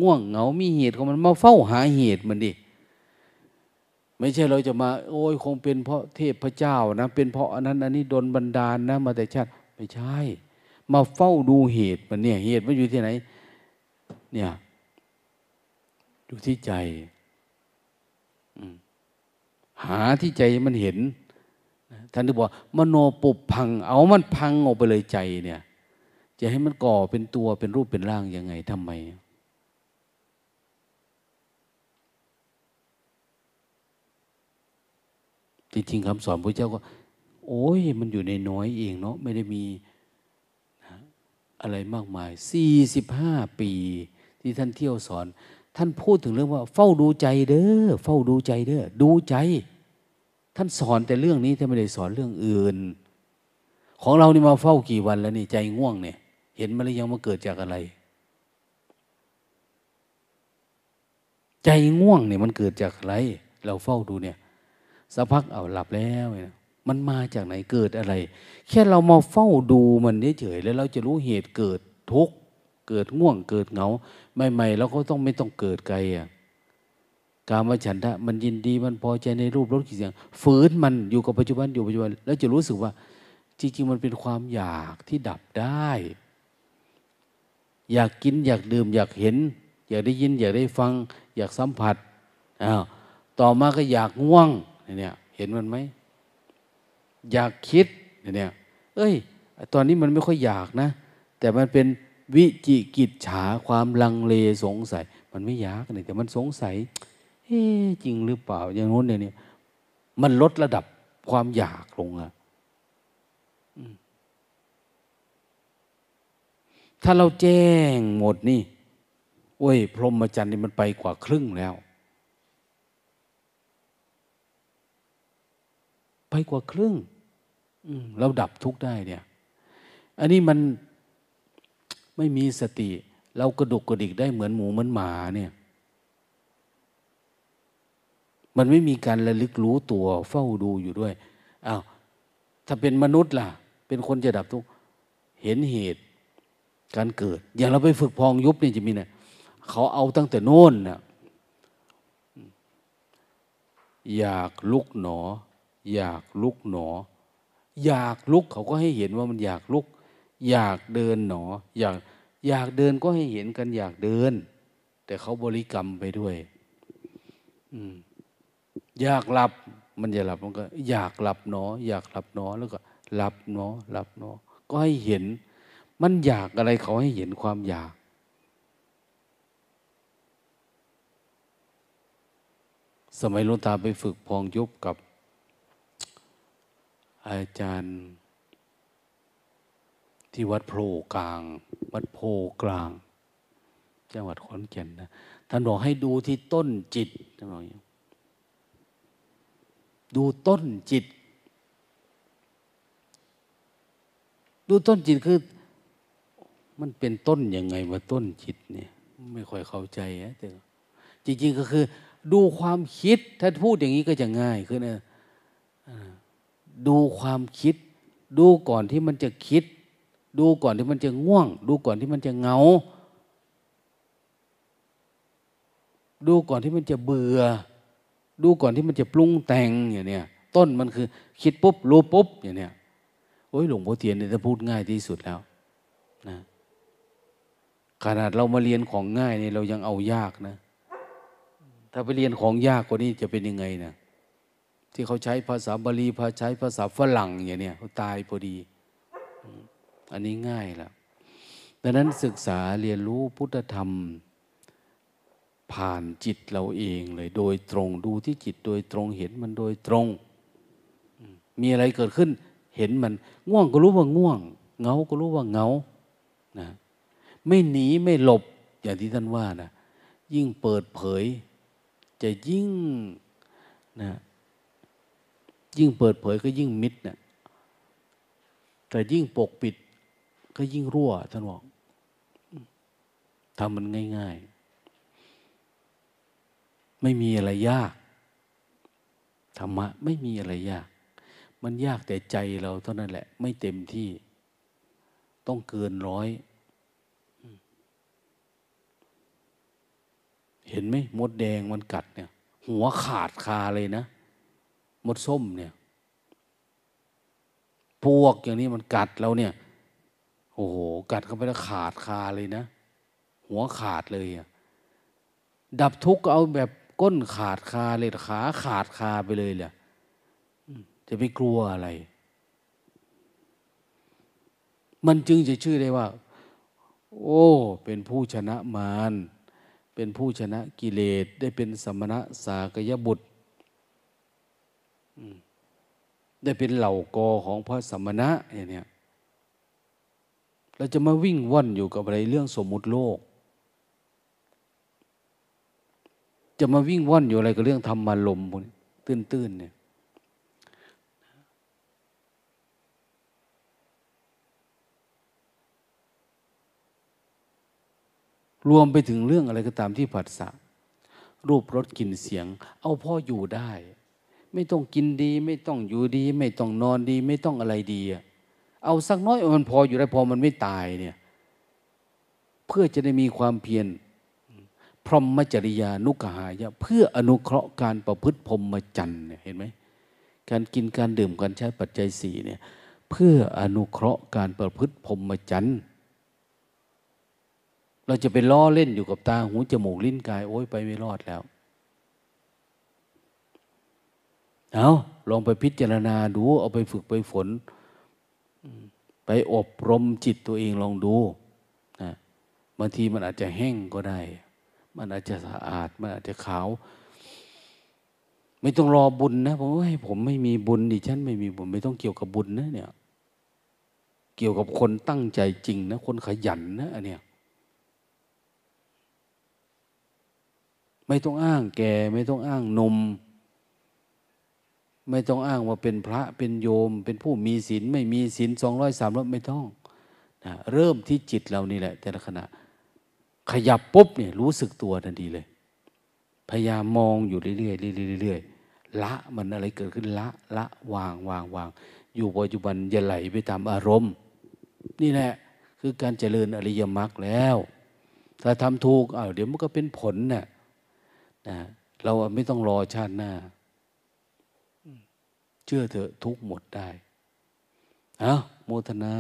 A: ง่วงเหงา มีเหตุของมันมาเฝ้าหาเหตุมันดิ ไม่ใช่เราจะมา โอ้ยคงเป็นเพราะเทพเจ้านะ เป็นเพราะอันนั้นอันนี้โดนบันดาลนะ มาแต่ชาติไม่ใช่ มาเฝ้าดูเหตุมันเนี่ยเหตุมันอยู่ที่ไหน เนี่ยอยู่ที่ใจหาที่ใจมันเห็นท่านที่บอกมโนปุบพัง เอามันพังออกไปเลยใจเนี่ย จะให้มันก่อเป็นตัวเป็นรูปเป็นร่างยังไงทำไม จริงๆคำสอนพระเจ้าก็ โอ้ยมันอยู่ในน้อยเองเนาะไม่ได้มีอะไรมากมายสี่สิบห้าปี ที่ท่านเที่ยวสอน ท่านพูดถึงเรื่องว่า เฝ้าดูใจเด้อเฝ้าดูใจเด้อดูใจ ท่านสอนแต่เรื่องนี้ท่านไม่ได้สอนเรื่องอื่น ของเรานี่มาเฝ้ากี่วันแล้วนี่ใจง่วงเนี่ย เห็นมาหรือยังมาเกิดจากอะไร ใจง่วงเนี่ยมันเกิดจากอะไร เราเฝ้าดูเนี่ย สักพักเอาหลับแล้วเนี่ยมันมาจากไหนเกิดอะไร แค่เรามาเฝ้าดูมันเฉยๆแล้วเราจะรู้เหตุเกิดทุกข์เกิดง่วงเกิดเหงาใหม่ๆเราก็ต้องไม่ต้องเกิดไกลอะการมาฉันทะมันยินดีมันพอใจในรูปรสกลิ่นเสียงฝืนมันอยู่กับปัจจุบันอยู่ปัจจุบัน แล้วจะรู้สึกว่า จริงๆมันเป็นความอยากที่ดับได้ อยากกินอยากดื่มอยากเห็น อยากได้ยิน อยากได้ฟัง อยากสัมผัสอ้าวต่อมาก็อยากง่วง เนี่ย เห็นมันไหมอยากคิดเนี่ย เอ้ย ตอนนี้มันไม่ค่อยอยากนะ แต่มันเป็นวิจิกิจฉาความลังเลสงสัย มันไม่อยากเนี่ยแต่มันสงสัยเฮ้จริงหรือเปล่า อย่างโน้นเนี่ย มันลดระดับความอยากลงอะถ้าเราแจ้งหมดนี่โอ้ย พรหมจรรย์นี่มันไปกว่าครึ่งแล้ว ไปกว่าครึ่งเราดับทุกได้เนี่ย อันนี้มันไม่มีสติ เรากระดุกกระดิกได้เหมือนหมูเหมือนหมาเนี่ย มันไม่มีการระลึกรู้ตัวเฝ้าดูอยู่ด้วยอา้าวถ้าเป็นมนุษย์ล่ะ เป็นคนจะดับทุกเห็นเหตุการเกิด อย่างเราไปฝึกพองยุบนี่จะมีเนี่ยเขาเอาตั้งแต่โน่นน่ะอยากลุกหนอ อยากลุกหนอ อยากลุกเขาก็ให้เห็นว่ามันอยากลุก อยากเดินหนอ อยากอยากเดินก็ให้เห็นกันอยากเดิน แต่เขาบริกรรมไปด้วยอยากหลับ มันจะหลับมันก็ อยากหลับหนอ อยากหลับหนอแล้วก็หลับหนอหลับหนอ ก็ให้เห็น มันอยากอะไรเขาให้เห็นความอยากสมัยลุงตาไปฝึกพองยุบกับ อาจารย์ ที่วัดโพกลาง วัดโพกลาง จังหวัดขอนแก่นนะท่านบอกให้ดูที่ต้นจิตท่านบอกอย่างดูต้นจิต ดูต้นจิตคือ มันเป็นต้นยังไงว่าต้นจิตเนี่ย ไม่ค่อยเข้าใจนะแต่จริง ๆ ก็คือ ดูความคิด ถ้าพูดอย่างนี้ก็จะง่ายขึ้นนะ ดูความคิด ดูก่อนที่มันจะคิด ดูก่อนที่มันจะง่วง ดูก่อนที่มันจะเงา ดูก่อนที่มันจะเบื่อ ดูก่อนที่มันจะปรุงแต่งอย่างเนี้ยต้นมันคือคิดปุ๊บรู้ปุ๊บอย่างเนี้ยโอ้ยหลวงพ่อเทียนเนี่ยจะพูดง่ายที่สุดแล้วนะขนาดเรามาเรียนของง่ายเนี่ยเรายังเอายากนะ ถ้าไปเรียนของยากกว่านี้จะเป็นยังไงนะ ที่เขาใช้ภาษาบาลีพาใช้ภาษาฝรั่งอย่างเนี้ยเขาตายพอดี อันนี้ง่ายแล้วดังนั้นศึกษาเรียนรู้พุทธธรรม ผ่านจิตเราเองเลยโดยตรงดูที่จิตโดยตรงเห็นมันโดยตรง มีอะไรเกิดขึ้น เห็นมัน ง่วงก็รู้ว่าง่วง เงาก็รู้ว่าเงานะไม่หนีไม่หลบอย่างที่ท่านว่านะยิ่งเปิดเผย จะยิ่งนะ ยิ่งเปิดเผยก็ยิ่งมิดนะแต่ยิ่งปกปิดก็ยิ่งรั่วท่านบอกทำมันง่าย ๆ ไม่มีอะไรยากธรรมะไม่มีอะไรยาก มันยากแต่ใจเราเท่านั้นแหละ ไม่เต็มที่ ต้องเกินร้อย เห็นไหมมดแดงมันกัดเนี่ย หัวขาดคาเลยนะ มดส้มเนี่ย พวกอย่างนี้มันกัดเราเนี่ย โอ้โห กัดเข้าไปแล้วขาดคาเลยนะ หัวขาดเลยอะดับทุกข์ก็เอาแบบก้นขาดคาเลยขาขาดคาไปเลยแหละจะไม่กลัวอะไร มันจึงจะชื่อได้ว่า โอ้ เป็นผู้ชนะมารเป็นผู้ชนะกิเลสได้เป็นสมณะสากยบุตร ได้เป็นเหล่ากอของพระสมณะอย่างนี้เราจะมาวิ่งว่อนอยู่กับอะไรเรื่องสมมุติโลก จะมาวิ่งว่อนอยู่อะไรกับเรื่องธรรมารมตื้นๆเนี่ยรวมไปถึงเรื่องอะไรก็ตามที่ผัสสะรูปรสกลิ่นเสียง เอาพ่ออยู่ได้ ไม่ต้องกินดี ไม่ต้องอยู่ดี ไม่ต้องนอนดี ไม่ต้องอะไรดีอะเอาสักน้อยมันพออยู่ได้พอมันไม่ตายเนี่ยเพื่อจะได้มีความเพียรพรหมจริยานุกหายะเพื่ออนุเคราะห์การประพฤติพรหมจรรย์เนี่ยเห็นไหมการกินการดื่มการใช้ปัจจัยสี่เนี่ยเพื่ออนุเคราะห์การประพฤติพรหมจรรย์เราจะไปล้อเล่นอยู่กับตาหูจมูกลิ้นกายโอ้ยไปไม่รอดแล้ว เอาลองไปพิจารณาดู เอาไปฝึกไปฝน ไปอบรมจิตตัวเองลองดูนะบางทีมันอาจจะแห้งก็ได้ มันอาจจะสะอาด มันอาจจะขาว ไม่ต้องรอบุญนะผมว่าให้ผมไม่มีบุญดิฉันไม่มีบุญไม่ต้องเกี่ยวกับบุญนะเนี่ยเกี่ยวกับคนตั้งใจจริงนะ คนขยันนะอันเนี้ยไม่ต้องอ้างแก่ ไม่ต้องอ้างนม ไม่ต้องอ้างว่าเป็นพระเป็นโยม เป็นผู้มีศีลไม่มีศีลสองร้อยสามร้อยไม่ต้องนะเริ่มที่จิตเรานี่แหละ แต่ละขณะ ขยับปุ๊บเนี่ยรู้สึกตัวทันทีเลย พยายามมองอยู่เรื่อยๆเรื่อยๆเรื่อยๆละมันอะไรเกิดขึ้นละละวางวางวางอยู่ปัจจุบันอย่าไหลไปตามอารมณ์ นี่แหละ คือการเจริญอริยมรรคแล้วถ้าทำถูกอ้าวเดี๋ยวมันก็เป็นผลนะ่ะนะเราไม่ต้องรอชาติหน้า เชื่อเถอะทุกหมดได้ เอาโมทนา